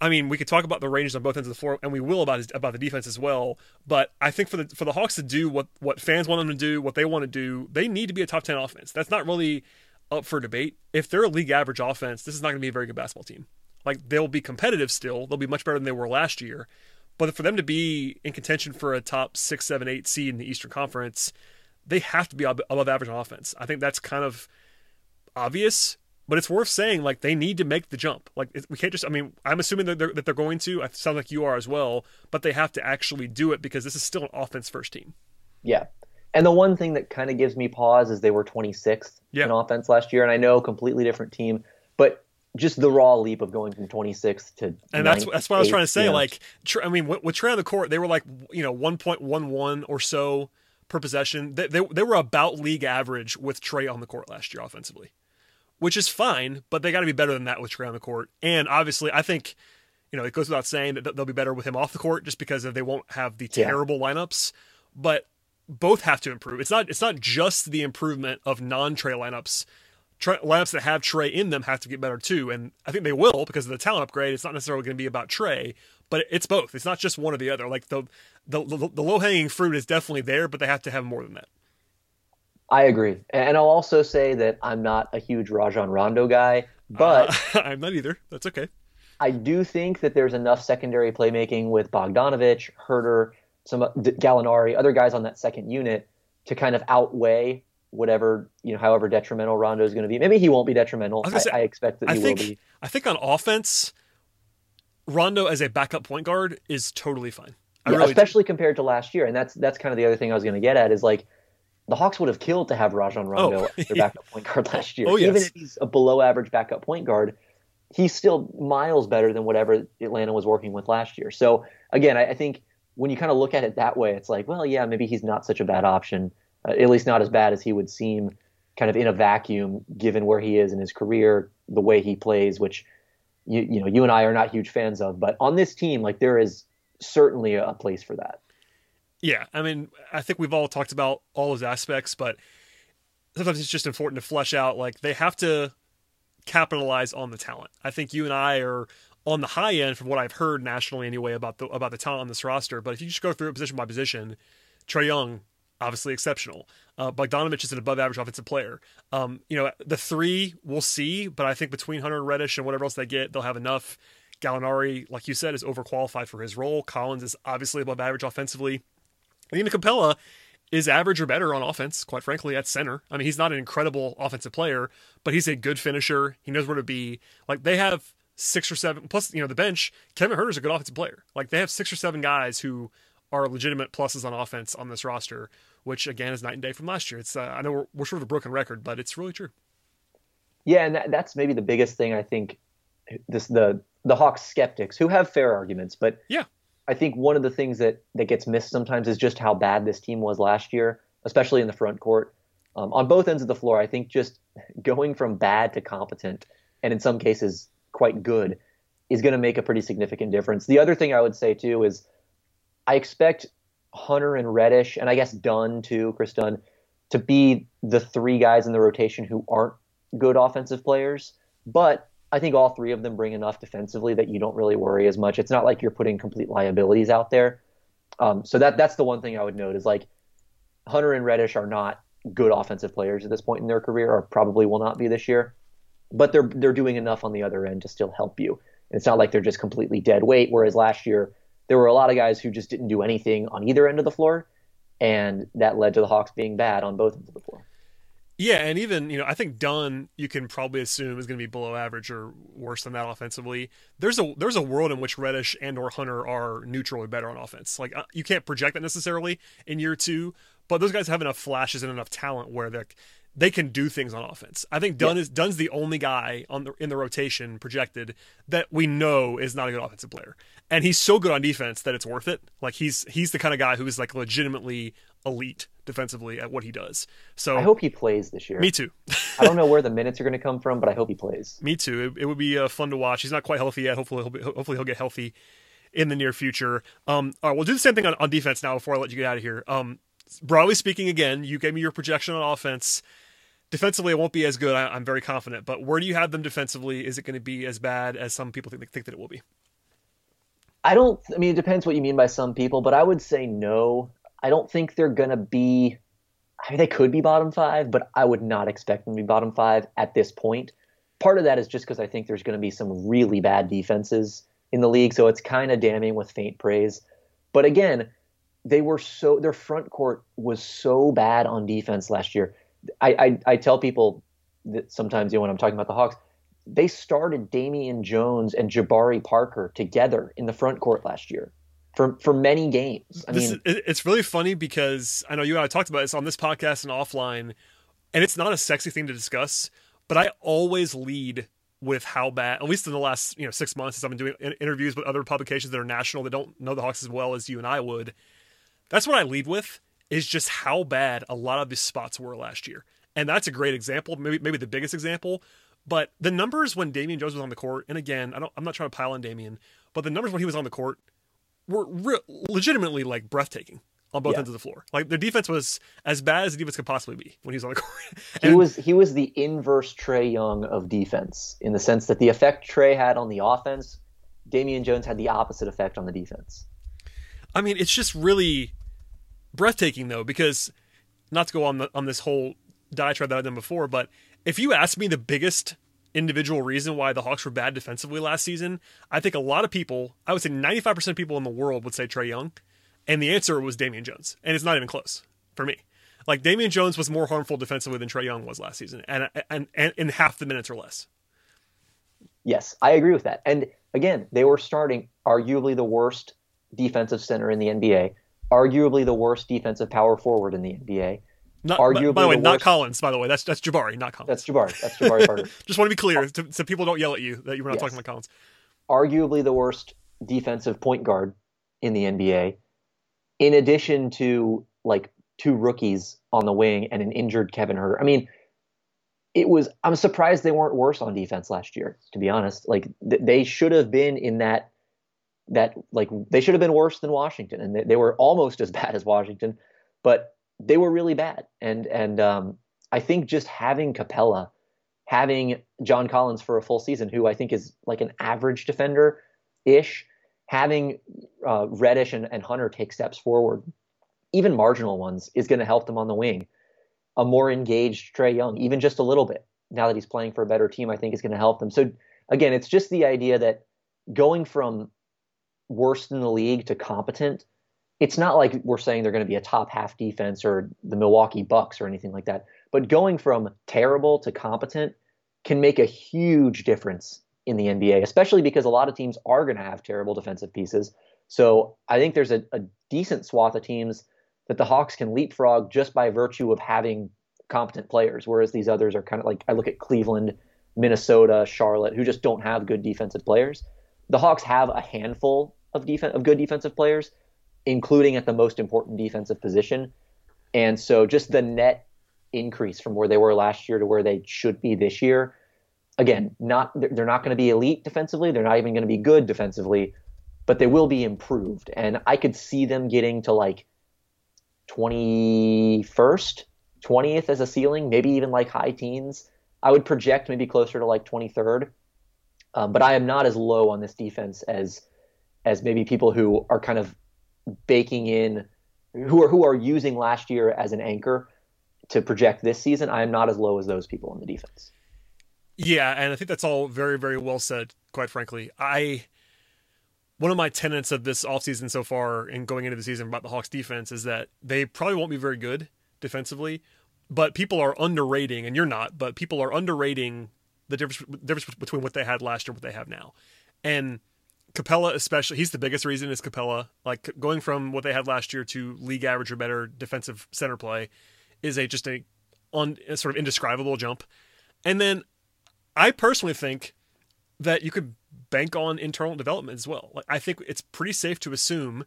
I mean, we could talk about the ranges on both ends of the floor, and we will about about the defense as well. But I think for the for the Hawks to do what what fans want them to do, what they want to do, they need to be a top ten offense. That's not really up for debate. If they're a league average offense, this is not going to be a very good basketball team. Like they'll be competitive still. They'll be much better than they were last year. But for them to be in contention for a top six, seven, eight seed in the Eastern Conference, they have to be above average on offense. I think that's kind of obvious, but it's worth saying like they need to make the jump. Like we can't just. I mean, I'm assuming that they're, that they're going to. I sound like you are as well, but they have to actually do it because this is still an offense first team. Yeah, and the one thing that kind of gives me pause is they were 26th yeah. in offense last year, and I know completely different team, but just the raw leap of going from 26th to and that's that's what I was trying to say. Yeah. Like, I mean, with, with Trae on the court, they were like you know 1.11 or so per possession. They, they they were about league average with Trae on the court last year offensively, which is fine, but they got to be better than that with Trae on the court. And obviously, I think you know it goes without saying that they'll be better with him off the court just because they won't have the terrible yeah. lineups. But both have to improve. It's not it's not just the improvement of non-Trae lineups. lineups that have Trae in them have to get better too, and I think they will because of the talent upgrade. It's not necessarily going to be about Trae, but it's both. It's not just one or the other. Like the the, the, the low hanging fruit is definitely there, but they have to have more than that. I agree, and I'll also say that I'm not a huge Rajon Rondo guy, but uh, (laughs) I'm not either. That's okay. I do think that there's enough secondary playmaking with Bogdanovic, Huerter, some Gallinari, other guys on that second unit to kind of outweigh whatever you know, however detrimental Rondo is going to be. Maybe he won't be detrimental. I, say, I expect that he think, will be. I think on offense, Rondo as a backup point guard is totally fine. Yeah, really especially do. compared to last year, and that's that's kind of the other thing I was going to get at is like the Hawks would have killed to have Rajon Rondo oh, as their (laughs) backup point guard last year. Oh, yes. Even if he's a below average backup point guard, he's still miles better than whatever Atlanta was working with last year. So again, I, I think when you kind of look at it that way, it's like, well, yeah, maybe he's not such a bad option, uh, at least not as bad as he would seem kind of in a vacuum, given where he is in his career, the way he plays, which you, you know, you and I are not huge fans of. But on this team, like there is certainly a place for that. Yeah, I mean, I think we've all talked about all those aspects, but sometimes it's just important to flesh out. Like they have to capitalize on the talent. I think you and I are on the high end from what I've heard nationally anyway about the about the talent on this roster. But if you just go through it position by position, Trae Young obviously exceptional. Uh, Bogdanovic is an above average offensive player. Um, you know, the three we'll see, but I think between Hunter and Reddish and whatever else they get, they'll have enough. Gallinari, like you said, is overqualified for his role. Collins is obviously above average offensively. Even Capela is average or better on offense, quite frankly, at center. I mean, he's not an incredible offensive player, but he's a good finisher. He knows where to be. Like they have six or seven plus, you know, the bench. Kevin Huerter's a good offensive player. Like they have six or seven guys who are legitimate pluses on offense on this roster, which again is night and day from last year. It's uh, I know we're, we're sort of a broken record, but it's really true. Yeah, and that, that's maybe the biggest thing I think. This the the Hawks skeptics who have fair arguments, but yeah, I think one of the things that that gets missed sometimes is just how bad this team was last year, especially in the front court. Um, on both ends of the floor, I think just (laughs) going from bad to competent, and in some cases quite good, is going to make a pretty significant difference. The other thing I would say too is I expect Hunter and Reddish, and I guess Dunn too, Kris Dunn, to be the three guys in the rotation who aren't good offensive players, but I think all three of them bring enough defensively that you don't really worry as much. It's not like you're putting complete liabilities out there. Um, so that that's the one thing I would note is like Hunter and Reddish are not good offensive players at this point in their career, or probably will not be this year. But they're they're doing enough on the other end to still help you. It's not like they're just completely dead weight. Whereas last year there were a lot of guys who just didn't do anything on either end of the floor, and that led to the Hawks being bad on both ends of the floor. Yeah, and even you know, I think Dunn you can probably assume is going to be below average or worse than that offensively. There's a there's a world in which Reddish and or Hunter are neutral or better on offense. Like uh, you can't project that necessarily in year two, but those guys have enough flashes and enough talent where they they can do things on offense. I think Dunn yeah. is Dunn's the only guy on the in the rotation projected that we know is not a good offensive player, and he's so good on defense that it's worth it. Like he's he's the kind of guy who is like legitimately elite defensively at what he does. So I hope he plays this year. Me too. (laughs) I don't know where the minutes are going to come from, but I hope he plays. Me too. It, it would be uh, fun to watch. He's not quite healthy yet. Hopefully, he'll be, hopefully he'll get healthy in the near future. Um, all right, we'll do the same thing on, on defense now before I let you get out of here. Um, broadly speaking, again, you gave me your projection on offense. Defensively, it won't be as good. I, am very confident. But where do you have them defensively? Is it going to be as bad as some people think, think that it will be? I don't. I mean, it depends what you mean by some people, but I would say no. I don't think they're going to be. I mean, they could be bottom five, but I would not expect them to be bottom five at this point. Part of that is just because I think there's going to be some really bad defenses in the league, so it's kind of damning with faint praise. But again, they were so their front court was so bad on defense last year. I I, I tell people that sometimes you know when I'm talking about the Hawks, they started Damian Jones and Jabari Parker together in the front court last year for for many games. I this mean, is, it's really funny because I know you and I talked about this on this podcast and offline, and it's not a sexy thing to discuss, but I always lead with how bad, at least in the last you know six months, as I've been doing interviews with other publications that are national that don't know the Hawks as well as you and I would. That's what I lead with is just how bad a lot of these spots were last year, and that's a great example, maybe maybe the biggest example. But the numbers when Damian Jones was on the court, and again, I don't, I'm not trying to pile on Damian, but the numbers when he was on the court were re- legitimately like breathtaking on both yeah. ends of the floor. Like the defense was as bad as the defense could possibly be when he was on the (laughs) court. and, he was he was the inverse Trae Young of defense in the sense that the effect Trae had on the offense, Damian Jones had the opposite effect on the defense. I mean, it's just really breathtaking though because not to go on the, on this whole diatribe that I've done before, but if you ask me the biggest individual reason why the Hawks were bad defensively last season, I think a lot of people, I would say 95% of people in the world would say Trae Young. And the answer was Damian Jones. And it's not even close for me. Like Damian Jones was more harmful defensively than Trae Young was last season, and, and, and in half the minutes or less. Yes, I agree with that. And again, they were starting arguably the worst defensive center in the NBA, arguably the worst defensive power forward in the NBA, Not, arguably by the way, the not worst- Collins. By the way, that's that's Jabari, not Collins. That's Jabari. That's Jabari Parker. (laughs) Just want to be clear, uh, to, so people don't yell at you that you were not Yes. talking about Collins. arguably the worst defensive point guard in the NBA, in addition to like two rookies on the wing and an injured Kevin Huerter. I mean, it was. I'm surprised they weren't worse on defense last year. To be honest, like th- they should have been in that that like they should have been worse than Washington, and they, they were almost as (laughs) bad as Washington, but they were really bad. And and um, I think just having Capela, having John Collins for a full season, who I think is like an average defender ish, having uh, Reddish and, and Hunter take steps forward, even marginal ones, is going to help them on the wing. A more engaged Trae Young, even just a little bit, now that he's playing for a better team, I think is going to help them. So again, it's just the idea that going from worst in the league to competent, it's not like we're saying they're going to be a top half defense or the Milwaukee Bucks or anything like that. But going from terrible to competent can make a huge difference in the NBA, especially because a lot of teams are going to have terrible defensive pieces. So I think there's a, a decent swath of teams that the Hawks can leapfrog just by virtue of having competent players, whereas these others are kind of like I look at Cleveland, Minnesota, Charlotte, who just don't have good defensive players. The Hawks have a handful of defense of good defensive players, including at the most important defensive position. And so just the net increase from where they were last year to where they should be this year. Again, not they're not going to be elite defensively. They're not even going to be good defensively, but they will be improved. And I could see them getting to like 21st, 20th as a ceiling, maybe even like high teens. I would project maybe closer to like 23rd. Um, but I am not as low on this defense as as maybe people who are kind of baking in who are who are using last year as an anchor to project this season. I am not as low as those people in the defense. Yeah, and I think that's all very, very well said, quite frankly. I one of my tenets of this offseason so far and going into the season about the Hawks defense is that they probably won't be very good defensively, but people are underrating, and you're not, but people are underrating the difference difference between what they had last year and what they have now. And Capela especially, he's the biggest reason is Capela. Like going from what they had last year to league average or better defensive center play is a just a on a sort of indescribable jump. And then I personally think that you could bank on internal development as well. Like I think it's pretty safe to assume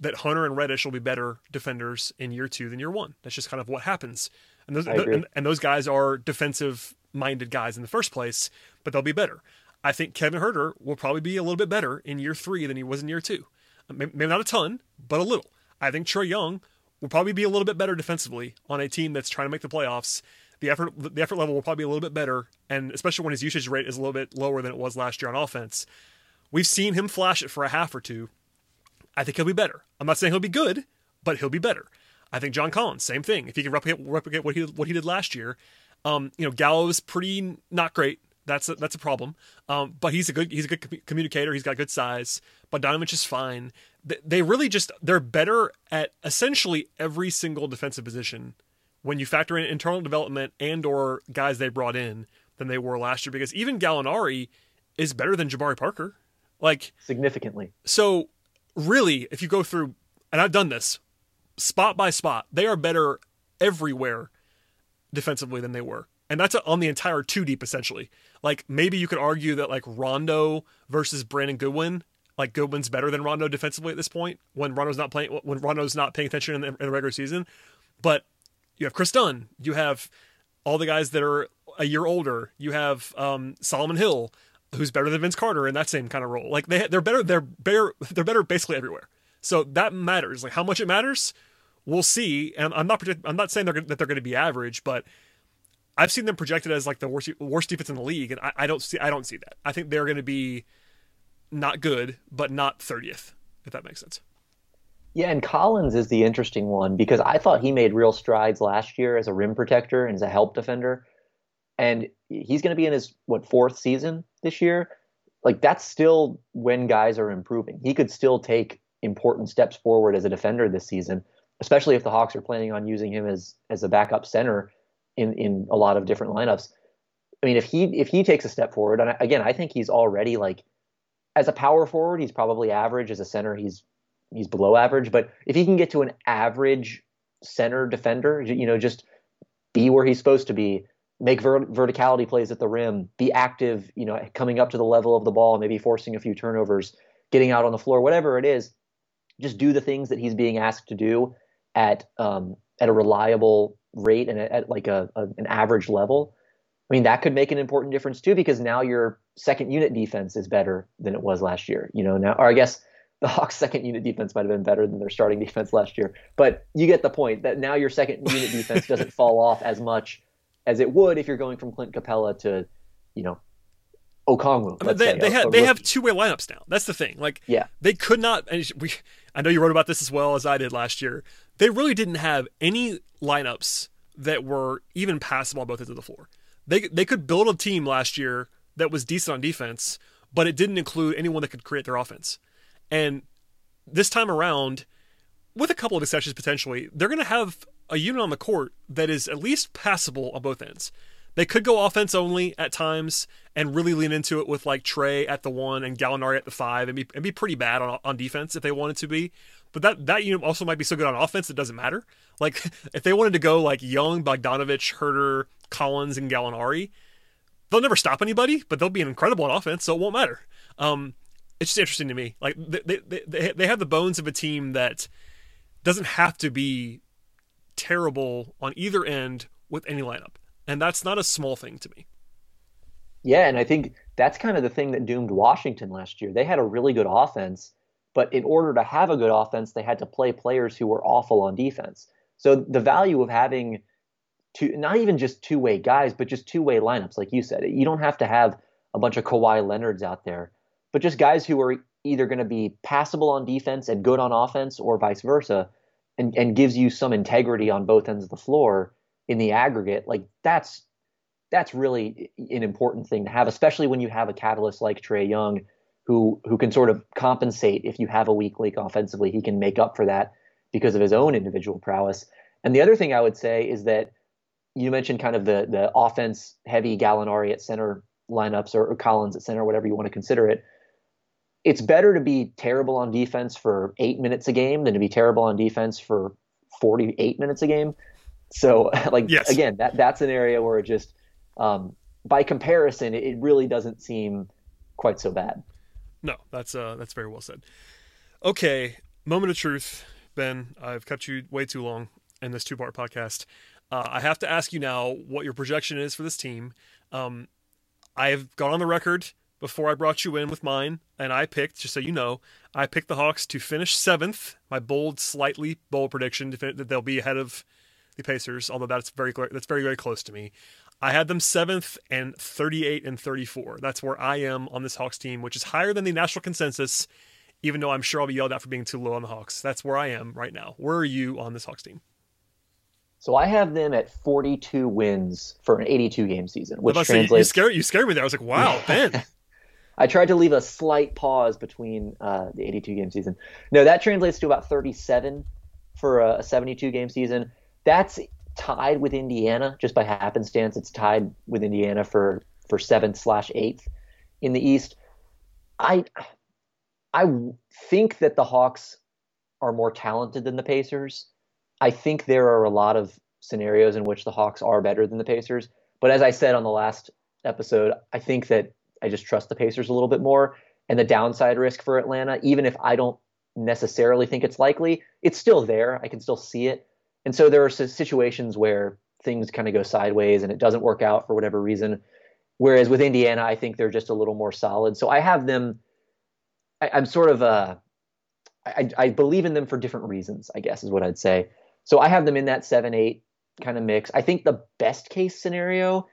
that Hunter and Reddish will be better defenders in year two than year one. That's just kind of what happens. And those and, and those guys are defensive minded guys in the first place, but they'll be better. I think Kevin Huerter will probably be a little bit better in year three than he was in year two. Maybe not a ton, but a little. I think Trae Young will probably be a little bit better defensively on a team that's trying to make the playoffs. The effort, the effort level will probably be a little bit better, and especially when his usage rate is a little bit lower than it was last year on offense. We've seen him flash it for a half or two. I think he'll be better. I'm not saying he'll be good, but he'll be better. I think John Collins, same thing. If he can replicate, replicate what he what he did last year, um, you know, Gallo's pretty not great. That's a, that's a problem. Um, but he's a good he's a good commu- communicator. He's got good size. Bogdanovic is fine. They, they really just they're better at essentially every single defensive position when you factor in internal development and or guys they brought in than they were last year. Because even Gallinari is better than Jabari Parker. Like Significantly. so, really, if you go through, and I've done this spot by spot, they are better everywhere defensively than they were. And that's on the entire two deep, essentially. Like, maybe you could argue that, like, Rondo versus Brandon Goodwin, like, Goodwin's better than Rondo defensively at this point when Rondo's not playing, when Rondo's not paying attention in the, in the regular season. But you have Kris Dunn, you have all the guys that are a year older, you have um, Solomon Hill, who's better than Vince Carter in that same kind of role. Like they they're better they're better they're better basically everywhere. So that matters. Like how much it matters, we'll see. And I'm not I'm not saying they're that they're going to be average, but I've seen them projected as like the worst worst defense in the league, and I, I don't see I don't see that. I think they're going to be not good, but not 30th, if that makes sense. Yeah, and Collins is the interesting one because I thought he made real strides last year as a rim protector and as a help defender. And he's going to be in his what fourth season this year. Like that's still when guys are improving. He could still take important steps forward as a defender this season, especially if the Hawks are planning on using him as as a backup center in in a lot of different lineups. I mean, if he if he takes a step forward, and again, I think he's already like as a power forward, he's probably average. As a center, he's he's below average. But if he can get to an average center defender, you know, just be where he's supposed to be, make ver- verticality plays at the rim, be active, you know, coming up to the level of the ball, maybe forcing a few turnovers, getting out on the floor, whatever it is, just do the things that he's being asked to do at um, at a reliable rate and at, like a, a, an average level. I mean, that could make an important difference too, because now your second unit defense is better than it was last year. You know, now, or I guess the Hawks' second unit defense might have been better than their starting defense last year. But you get the point that now your second unit defense doesn't (laughs) fall off as much as it would if you're going from Clint Capela to, you know, Okongwu. I mean, they, say, they, have, they have two way lineups now. That's the thing. Like, Yeah. they could not. And we, I know you wrote about this as well as I did last year. They really didn't have any lineups that were even passable on both ends of the floor. They they could build a team last year that was decent on defense, but it didn't include anyone that could create their offense. And this time around, with a couple of exceptions potentially, they're going to have a unit on the court that is at least passable on both ends. They could go offense only at times and really lean into it with like Trae at the one and Gallinari at the five and be and be pretty bad on on defense if they wanted to be. But that that unit also might be so good on offense it doesn't matter. Like (laughs) if they wanted to go like Young, Bogdanovic, Huerter, Collins, and Gallinari, they'll never stop anybody, but they'll be incredible on offense, so it won't matter. Um, it's just interesting to me. Like they, they they they have the bones of a team that doesn't have to be terrible on either end with any lineup, and that's not a small thing to me. Yeah, and I think that's kind of the thing that doomed Washington last year. They had a really good offense, but in order to have a good offense, they had to play players who were awful on defense. So the value of having two, not even just two way guys, but just two way lineups, like you said, you don't have to have a bunch of Kawhi Leonards out there, but just guys who are either going to be passable on defense and good on offense, or vice versa, and, and gives you some integrity on both ends of the floor in the aggregate. Like that's that's really an important thing to have, especially when you have a catalyst like Trae Young, who who can sort of compensate if you have a weak link offensively. He can make up for that because of his own individual prowess. And the other thing I would say is that you mentioned kind of the the offense heavy Gallinari at center lineups or, or Collins at center, whatever you want to consider it. It's better to be terrible on defense for eight minutes a game than to be terrible on defense for 48 minutes a game. So, (laughs) like, Yes. again, that that's an area where it just, um, by comparison, it, it really doesn't seem quite so bad. No, that's uh that's very well said. Okay, moment of truth, Ben. I've kept you way too long in this two part podcast. Uh, I have to ask you now what your projection is for this team. Um, I have gone on the record before I brought you in with mine, and I picked, just so you know, I picked the Hawks to finish seventh. My bold, slightly bold prediction that they'll be ahead of the Pacers, although that's very that's very very close to me. I had them seventh and 38 and 34. That's where I am on this Hawks team, which is higher than the national consensus, even though I'm sure I'll be yelled at for being too low on the Hawks. That's where I am right now. Where are you on this Hawks team? So I have them at 42 wins for an 82 game season, which to say, you scared you scared me there. I was like, wow, (laughs) Ben. I tried to leave a slight pause between uh, the 82 game season. No, that translates to about 37 for a, a 72 game season. That's tied with Indiana just by happenstance. It's tied with Indiana for for seventh slash eighth in the East. I I think that the Hawks are more talented than the Pacers. I think there are a lot of scenarios in which the Hawks are better than the Pacers. But as I said on the last episode, I think that I just trust the Pacers a little bit more. And the downside risk for Atlanta, even if I don't necessarily think it's likely, it's still there. I can still see it. And so there are situations where things kind of go sideways and it doesn't work out for whatever reason. Whereas with Indiana, I think they're just a little more solid. So I have them. I, I'm sort of uh, I, I believe in them for different reasons. I guess is what I'd say. So I have them in that seven eight kind of mix. I think the best case scenario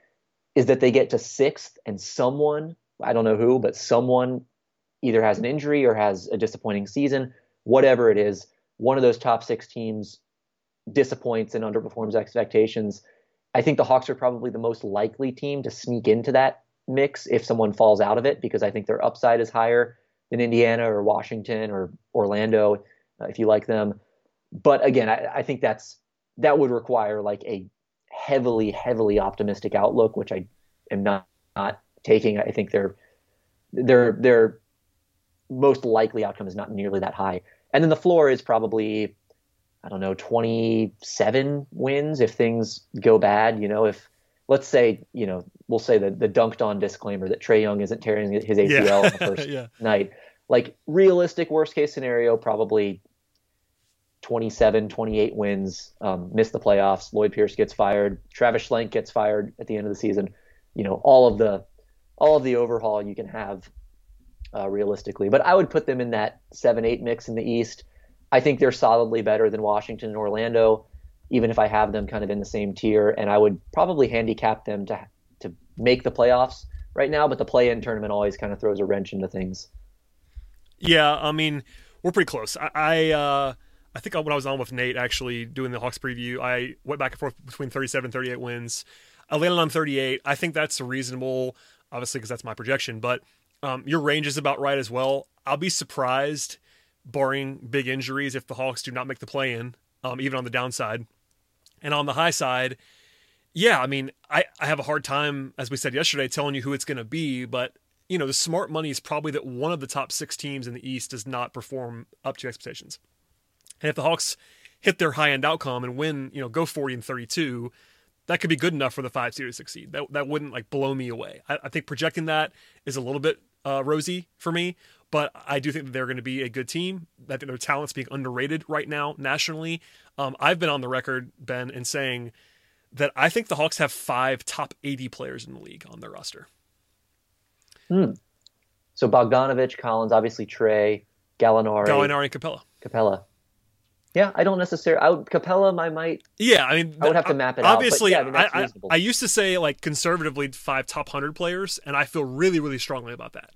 is that they get to sixth and someone I don't know who, but someone either has an injury or has a disappointing season. Whatever it is, one of those top six teams disappoints and underperforms expectations. I think the Hawks are probably the most likely team to sneak into that mix if someone falls out of it because I think their upside is higher than Indiana or Washington or Orlando uh, if you like them. But again, I, I think that's that would require like a heavily, heavily optimistic outlook, which I am not not taking. I think their their their most likely outcome is not nearly that high. And then the floor is probably I don't know, 27 wins if things go bad. You know, if let's say, you know, we'll say the, the dunked on disclaimer that Trae Young isn't tearing his ACL Yeah. on the (laughs) first Yeah. night. Like realistic worst case scenario, probably 27, 28 wins, um, miss the playoffs. Lloyd Pierce gets fired. Travis Schlenk gets fired at the end of the season. You know, all of the all of the overhaul you can have uh, realistically. But I would put them in that seven, eight mix in the East. I think they're solidly better than Washington and Orlando, even if I have them kind of in the same tier. And I would probably handicap them to to make the playoffs right now. But the play-in tournament always kind of throws a wrench into things. Yeah, I mean, we're pretty close. I, I, uh, I think when I was on with Nate actually doing the Hawks preview, I went back and forth between 37 and 38 wins. I landed on 38. I think that's reasonable, obviously, because that's my projection. But um, your range is about right as well. I'll be surprised, barring big injuries, if the Hawks do not make the play in, um, even on the downside. And on the high side, yeah, I mean, I, I have a hard time, as we said yesterday, telling you who it's going to be, but you know, the smart money is probably that one of the top six teams in the East does not perform up to expectations. And if the Hawks hit their high end outcome and win, you know, go 40 and 32, that could be good enough for the five seed to succeed. That, that wouldn't like blow me away. I, I think projecting that is a little bit uh, rosy for me, but I do think that they're going to be a good team. I think their talent's being underrated right now nationally. Um, I've been on the record, Ben, in saying that I think the Hawks have five top 80 players in the league on their roster. Hmm. So Bogdanovic, Collins, obviously Trae, Gallinari, Gallinari and Capela. Capela. Yeah, I don't necessarily. I would Capela. I might. Yeah, I mean, I would have to map it out, Obviously, yeah, I, I. I used to say like conservatively five top hundred players, and I feel really, really strongly about that.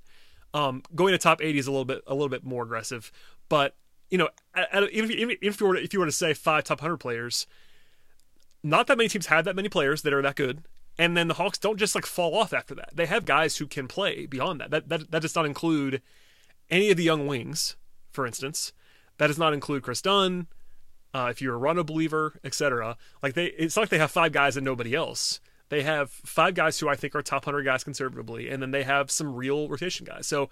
Um, going to top eighty is a little bit, a little bit more aggressive, but you know, even, if, if you were to, if you were to say five top hundred players, not that many teams have that many players that are that good. And then the Hawks don't just like fall off after that. They have guys who can play beyond that. That that, that does not include any of the young wings, for instance. That does not include Kris Dunn, uh, if you're a Rondo believer, etc. Like they, it's not like they have five guys and nobody else. They have five guys who I think are top hundred guys conservatively, and then they have some real rotation guys. So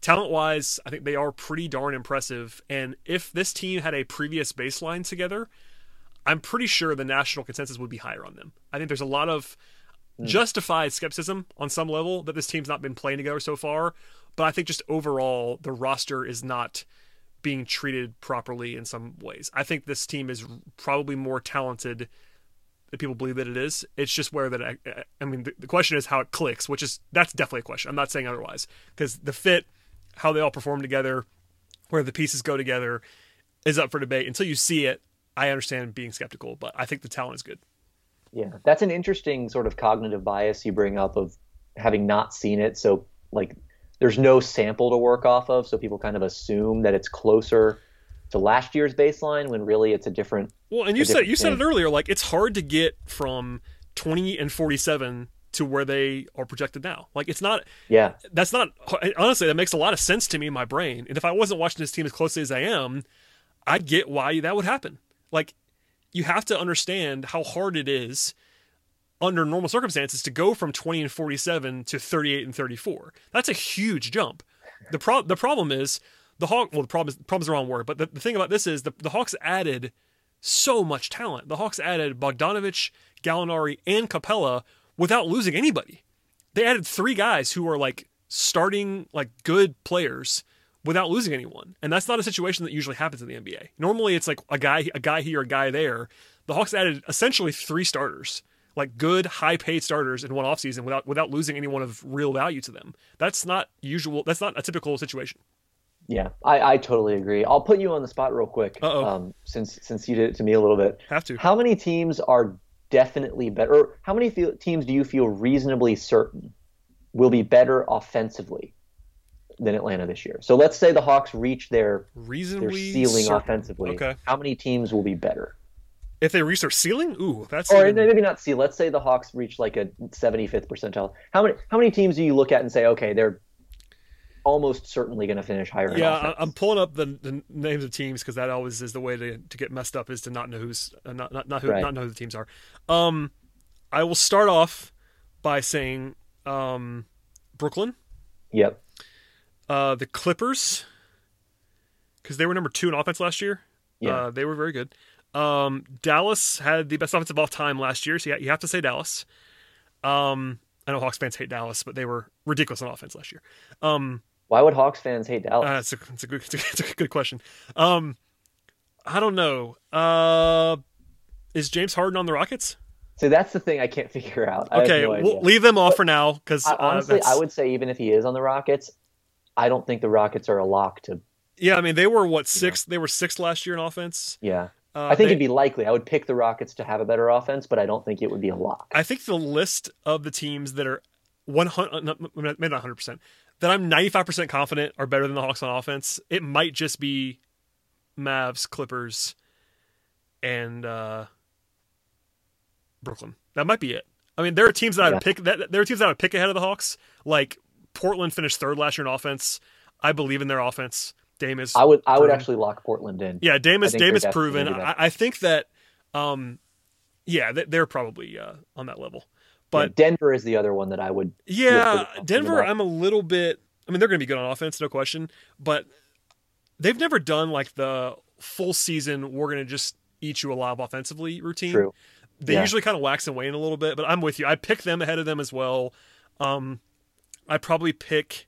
talent wise, I think they are pretty darn impressive. And if this team had a previous baseline together, I'm pretty sure the national consensus would be higher on them. I think there's a lot of hmm. justified skepticism on some level that this team's not been playing together so far. But I think just overall, the roster is not being treated properly in some ways. I think this team is probably more talented than people believe that it is. It's just where that I, I mean, the, the question is how it clicks, which is that's definitely a question. I'm not saying otherwise because the fit, how they all perform together, where the pieces go together, is up for debate. Until you see it, I understand being skeptical, but I think the talent is good. Yeah, that's an interesting sort of cognitive bias you bring up of having not seen it. So like, there's no sample to work off of, so people kind of assume that it's closer to last year's baseline when really it's a different. Well, and you said you said it earlier. Like it's hard to get from 20 and 47 to where they are projected now. Like it's not. Yeah, That's not honestly. That makes a lot of sense to me in my brain. And if I wasn't watching this team as closely as I am, I'd get why that would happen. Like you have to understand how hard it is under normal circumstances to go from 20 and 47 to 38 and 34. That's a huge jump. The pro- the problem is the Hawk. Well, the problem is problem is the wrong word. But the, the thing about this is the the Hawks added so much talent. The Hawks added Bogdanovic, Gallinari, and Capela without losing anybody. They added three guys who are like starting like good players without losing anyone. And that's not a situation that usually happens in the NBA. Normally it's like a guy a guy here, a guy there. The Hawks added essentially three starters, like good, high paid starters in one offseason without without losing anyone of real value to them. That's not usual that's not a typical situation. Yeah, I, I totally agree. I'll put you on the spot real quick, um, since since you did it to me a little bit. Have to. How many teams are definitely better? Or how many feel, teams do you feel reasonably certain will be better offensively than Atlanta this year? So let's say the Hawks reach their their Reasonably ceiling certain. offensively. Okay. How many teams will be better? If they reach their ceiling, ooh, that's Or even- maybe not see. Let's say the Hawks reach like a 75th percentile. How many how many teams do you look at and say, okay, they're almost certainly going to finish higher? Yeah, I'm pulling up the, the names of teams because that always is the way to, to get messed up is to not know who's uh, not not not, who, Right. not know who the teams are. Um, I will start off by saying um, Brooklyn, Yep. uh, the Clippers, because they were number two in offense last year. Yeah. Uh, they were very good. Um, Dallas had the best offense of all time last year, so you, you have to say Dallas. Um, I know Hawks fans hate Dallas, but they were ridiculous on offense last year. Um, Why would Hawks fans hate Dallas? uh, it's, a, it's, a good, (laughs) it's, a, good question. Um, I don't know. Uh, is James Harden on the Rockets? See, that's the thing I can't (laughs) figure out. I Okay, no we'll leave them off for now because uh, honestly, I would say even if he is on the Rockets, I don't think the Rockets are a lock to. Yeah, I mean they were what six? They were sixth last year in offense. Yeah, Uh, I think they- it'd be likely. I would pick the Rockets to have a better offense, but I don't think it would be a lock. I think the list of the teams that are one hundred, maybe not hundred percent, that I'm ninety five percent confident are better than the Hawks on offense. It might just be Mavs, Clippers, and uh, Brooklyn. That might be it. I mean, there are teams that I would pick. That there are teams that I would pick ahead of the Hawks. Like Portland finished third last year in offense. I believe in their offense. Dame is I would. I would actually lock Portland in. Yeah, Dame is Dame is proven. gonna do that. I, I think that, um, yeah, they- they're probably uh, on that level. But Yeah, Denver is the other one that I would. yeah, Denver. I'm a little bit. I mean, they're going to be good on offense, no question. But they've never done like the full season. We're going to just eat you alive offensively routine. True. They Yeah. usually kind of wax and wane a little bit. But I'm with you. I pick them ahead of them as well. Um, I probably pick.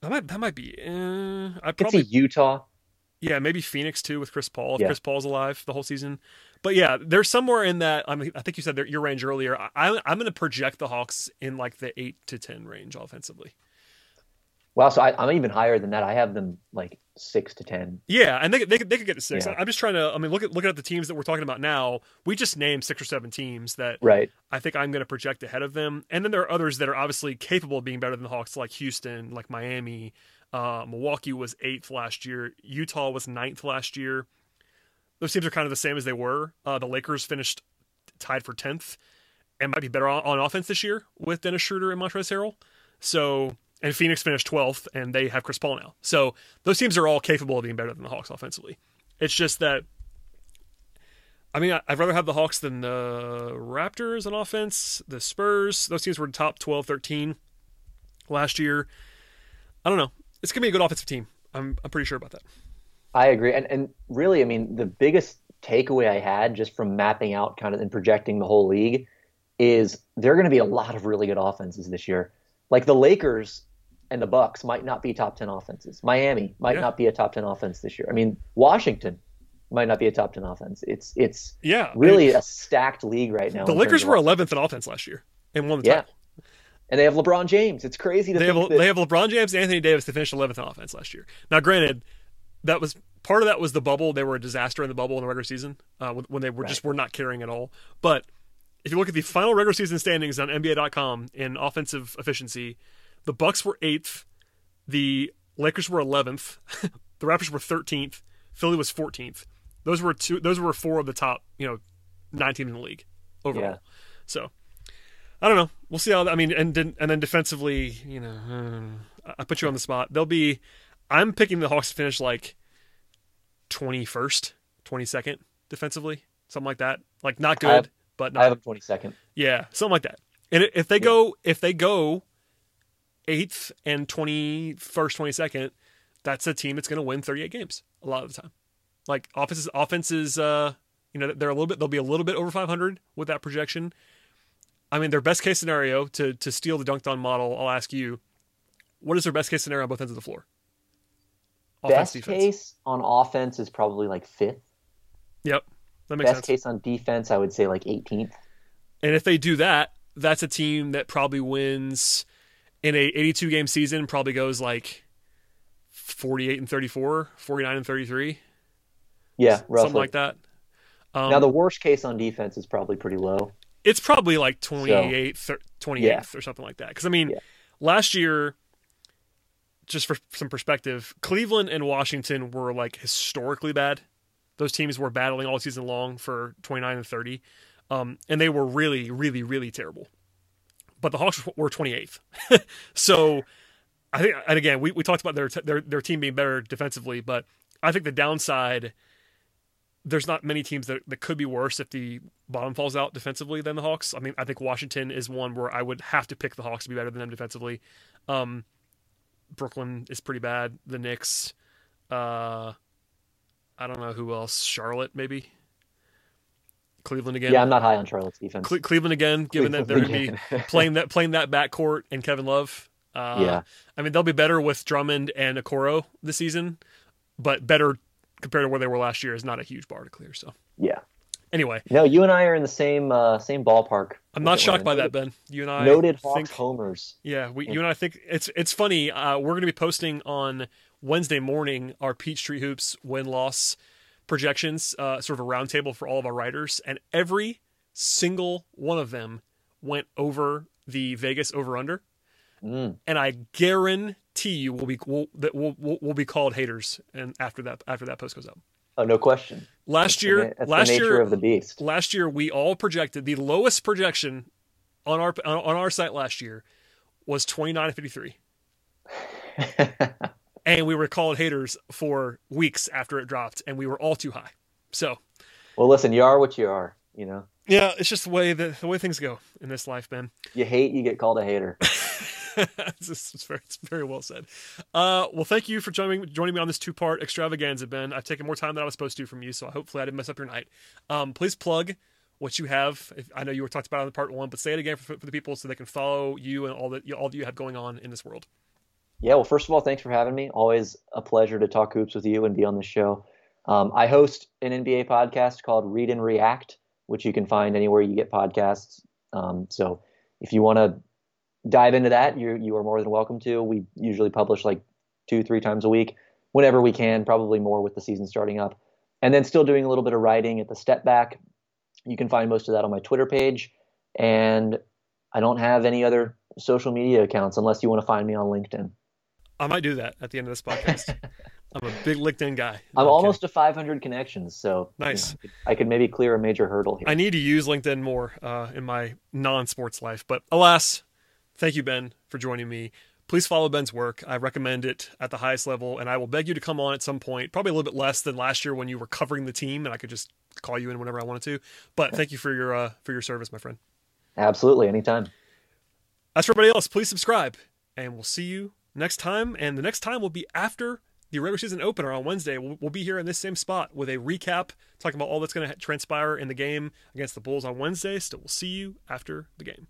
That might that might be. Uh, I probably see Utah. yeah, maybe Phoenix too with Chris Paul if Yeah. Chris Paul's alive the whole season. But yeah, they're somewhere in that. I mean, I think you said your range earlier. I, I'm I'm going to project the Hawks in like the eight to ten range offensively. Wow, so I, I'm even higher than that. I have them like six to ten. Yeah, and they could- they could, they could get to six. Yeah. I'm just trying to. I mean, look at looking at the teams that we're talking about now. We just named six or seven teams that Right. I think I'm going to project ahead of them. And then there are others that are obviously capable of being better than the Hawks, like Houston, like Miami. Uh, Milwaukee was eighth last year. Utah was ninth last year. Those teams are kind of the same as they were. Uh, the Lakers finished tied for tenth and might be better on, on offense this year with Dennis Schroeder and Montrezl Harrell. So, and Phoenix finished twelfth, and they have Chris Paul now. So those teams are all capable of being better than the Hawks offensively. It's just that I mean, I'd rather have the Hawks than the Raptors on offense, the Spurs. Those teams were top 12, 13 last year. I don't know. It's going to be a good offensive team. I'm, I'm pretty sure about that. I agree. And and really, I mean, the biggest takeaway I had just from mapping out kind of and projecting the whole league is there are going to be a lot of really good offenses this year. Like the Lakers and the Bucks might not be top 10 offenses. Miami might Yeah. not be a top 10 offense this year. I mean, Washington might not be a top 10 offense. It's it's Yeah. really I mean, a stacked league right now. the Lakers were of- 11th in offense last year and won the Yeah. title. and they have LeBron James. It's crazy to They have, that they have LeBron James and Anthony Davis to finish 11th in offense last year. Now, granted, that was part of that was the bubble. They were a disaster in the bubble in the regular season uh, when- they were just were not caring at all. But if you look at the final regular season standings on NBA.com in offensive efficiency, the Bucks were eighth, the Lakers were 11th, (laughs) the Raptors were 13th, Philly was 14th. Those were two. Those were four of the top, you know, 19 in the league overall. Yeah. So I don't know. We'll see how. I mean, and then and then defensively, you know, uh, I put you on the spot. They'll be. I'm picking the Hawks to finish like 21st, 22nd defensively, something like that. Like not good, have- but I have not them 22nd. yeah, something like that. And if they go if they go eighth and 21st, 22nd, that's a team that's going to win 38 games a lot of the time. Like offenses, offenses, uh, you know, they're a little bit. They'll be a little bit over 500 with that projection. I mean, their best case scenario to to steal the dunked on model. I'll ask you, what is their best case scenario on both ends of the floor? Best case on offense is probably like fifth. Yep, that makes Best sense. case on defense, I would say like 18th. And if they do that, that's a team that probably wins in a 82 game season, probably goes like 48 and 34, 49 and 33, Yeah, roughly. something like that. Um, now the worst case on defense is probably pretty low. it's probably like 28, thir- 28th Yeah. or something like that. Because, I mean, Yeah. last year, just for some perspective, Cleveland and Washington were like historically bad. Those teams were battling all season long for 29 and 30. Um, and they were really, really, really terrible. But the Hawks were 28th. (laughs) so I think, and again, we, we talked about their, their, their team being better defensively, but I think the downside, there's not many teams that, that could be worse if the bottom falls out defensively than the Hawks. I mean, I think Washington is one where I would have to pick the Hawks to be better than them defensively. Um, Brooklyn is pretty bad. The Knicks, uh, I don't know who else. Charlotte, maybe. Cleveland again. Yeah, I'm not high on Charlotte's defense. Cle- Cleveland again, given that they're going to be (laughs) playing that playing that backcourt and Kevin Love. Uh, Yeah. I mean they'll be better with Drummond and Okoro this season, but better compared to where they were last year is not a huge bar to clear. So. Anyway, No, you and I are in the same uh, same ballpark. I'm not shocked by that, Ben. You and I Noted Hawks think homers. Yeah, we, you and I think it's it's funny. Uh, we're going to be posting on Wednesday morning our Peachtree Hoops win loss projections, uh, sort of a roundtable for all of our writers, and every single one of them went over the Vegas over under, Mm. and I guarantee you we'll be will, that will will will be called haters, and after that after that post goes up. Oh, no question. Last the year, last the nature year of the beast. last year we all projected the lowest projection on our on our site last year was 29 53 (laughs) and we were called haters for weeks after it dropped and we were all too high so well, listen, you are what you are. You know, yeah it's just the way that the way things go in this life ben you hate, you get called a hater. (laughs) (laughs) it's, it's very, it's very well said. Uh, well, thank you for joining joining me on this two part extravaganza, Ben. I've taken more time than I was supposed to from you, so hopefully I didn't mess up your night. Um, please plug what you have. If, I know you were talked about on the part one, but say it again for, for the people so they can follow you and all that all that you have going on in this world. Yeah, well, first of all, thanks for having me. Always a pleasure to talk hoops with you and be on the show. Um, I host an NBA podcast called Read and React, which you can find anywhere you get podcasts. Um, so if you want to dive into that, you you are more than welcome to. We usually publish like two, three times a week, whenever we can. Probably more with the season starting up, and then still doing a little bit of writing at the Step Back. You can find most of that on my Twitter page, and I don't have any other social media accounts unless you want to find me on LinkedIn. I might do that at the end of this podcast. (laughs) I'm a big LinkedIn guy. I'm No, almost to 500 connections, so you know, Nice. I, could, I could maybe clear a major hurdle here. I need to use LinkedIn more uh, in my non-sports life, but alas, thank you, Ben, for joining me. Please follow Ben's work. I recommend it at the highest level, and I will beg you to come on at some point. Probably a little bit less than last year when you were covering the team, and I could just call you in whenever I wanted to. But thank you for your uh, for your service, my friend. Absolutely, anytime. As for everybody else, please subscribe, and we'll see you next time. And the next time will be after the regular season opener on Wednesday. We'll, we'll be here in this same spot with a recap, talking about all that's going to transpire in the game against the Bulls on Wednesday. So we'll see you after the game.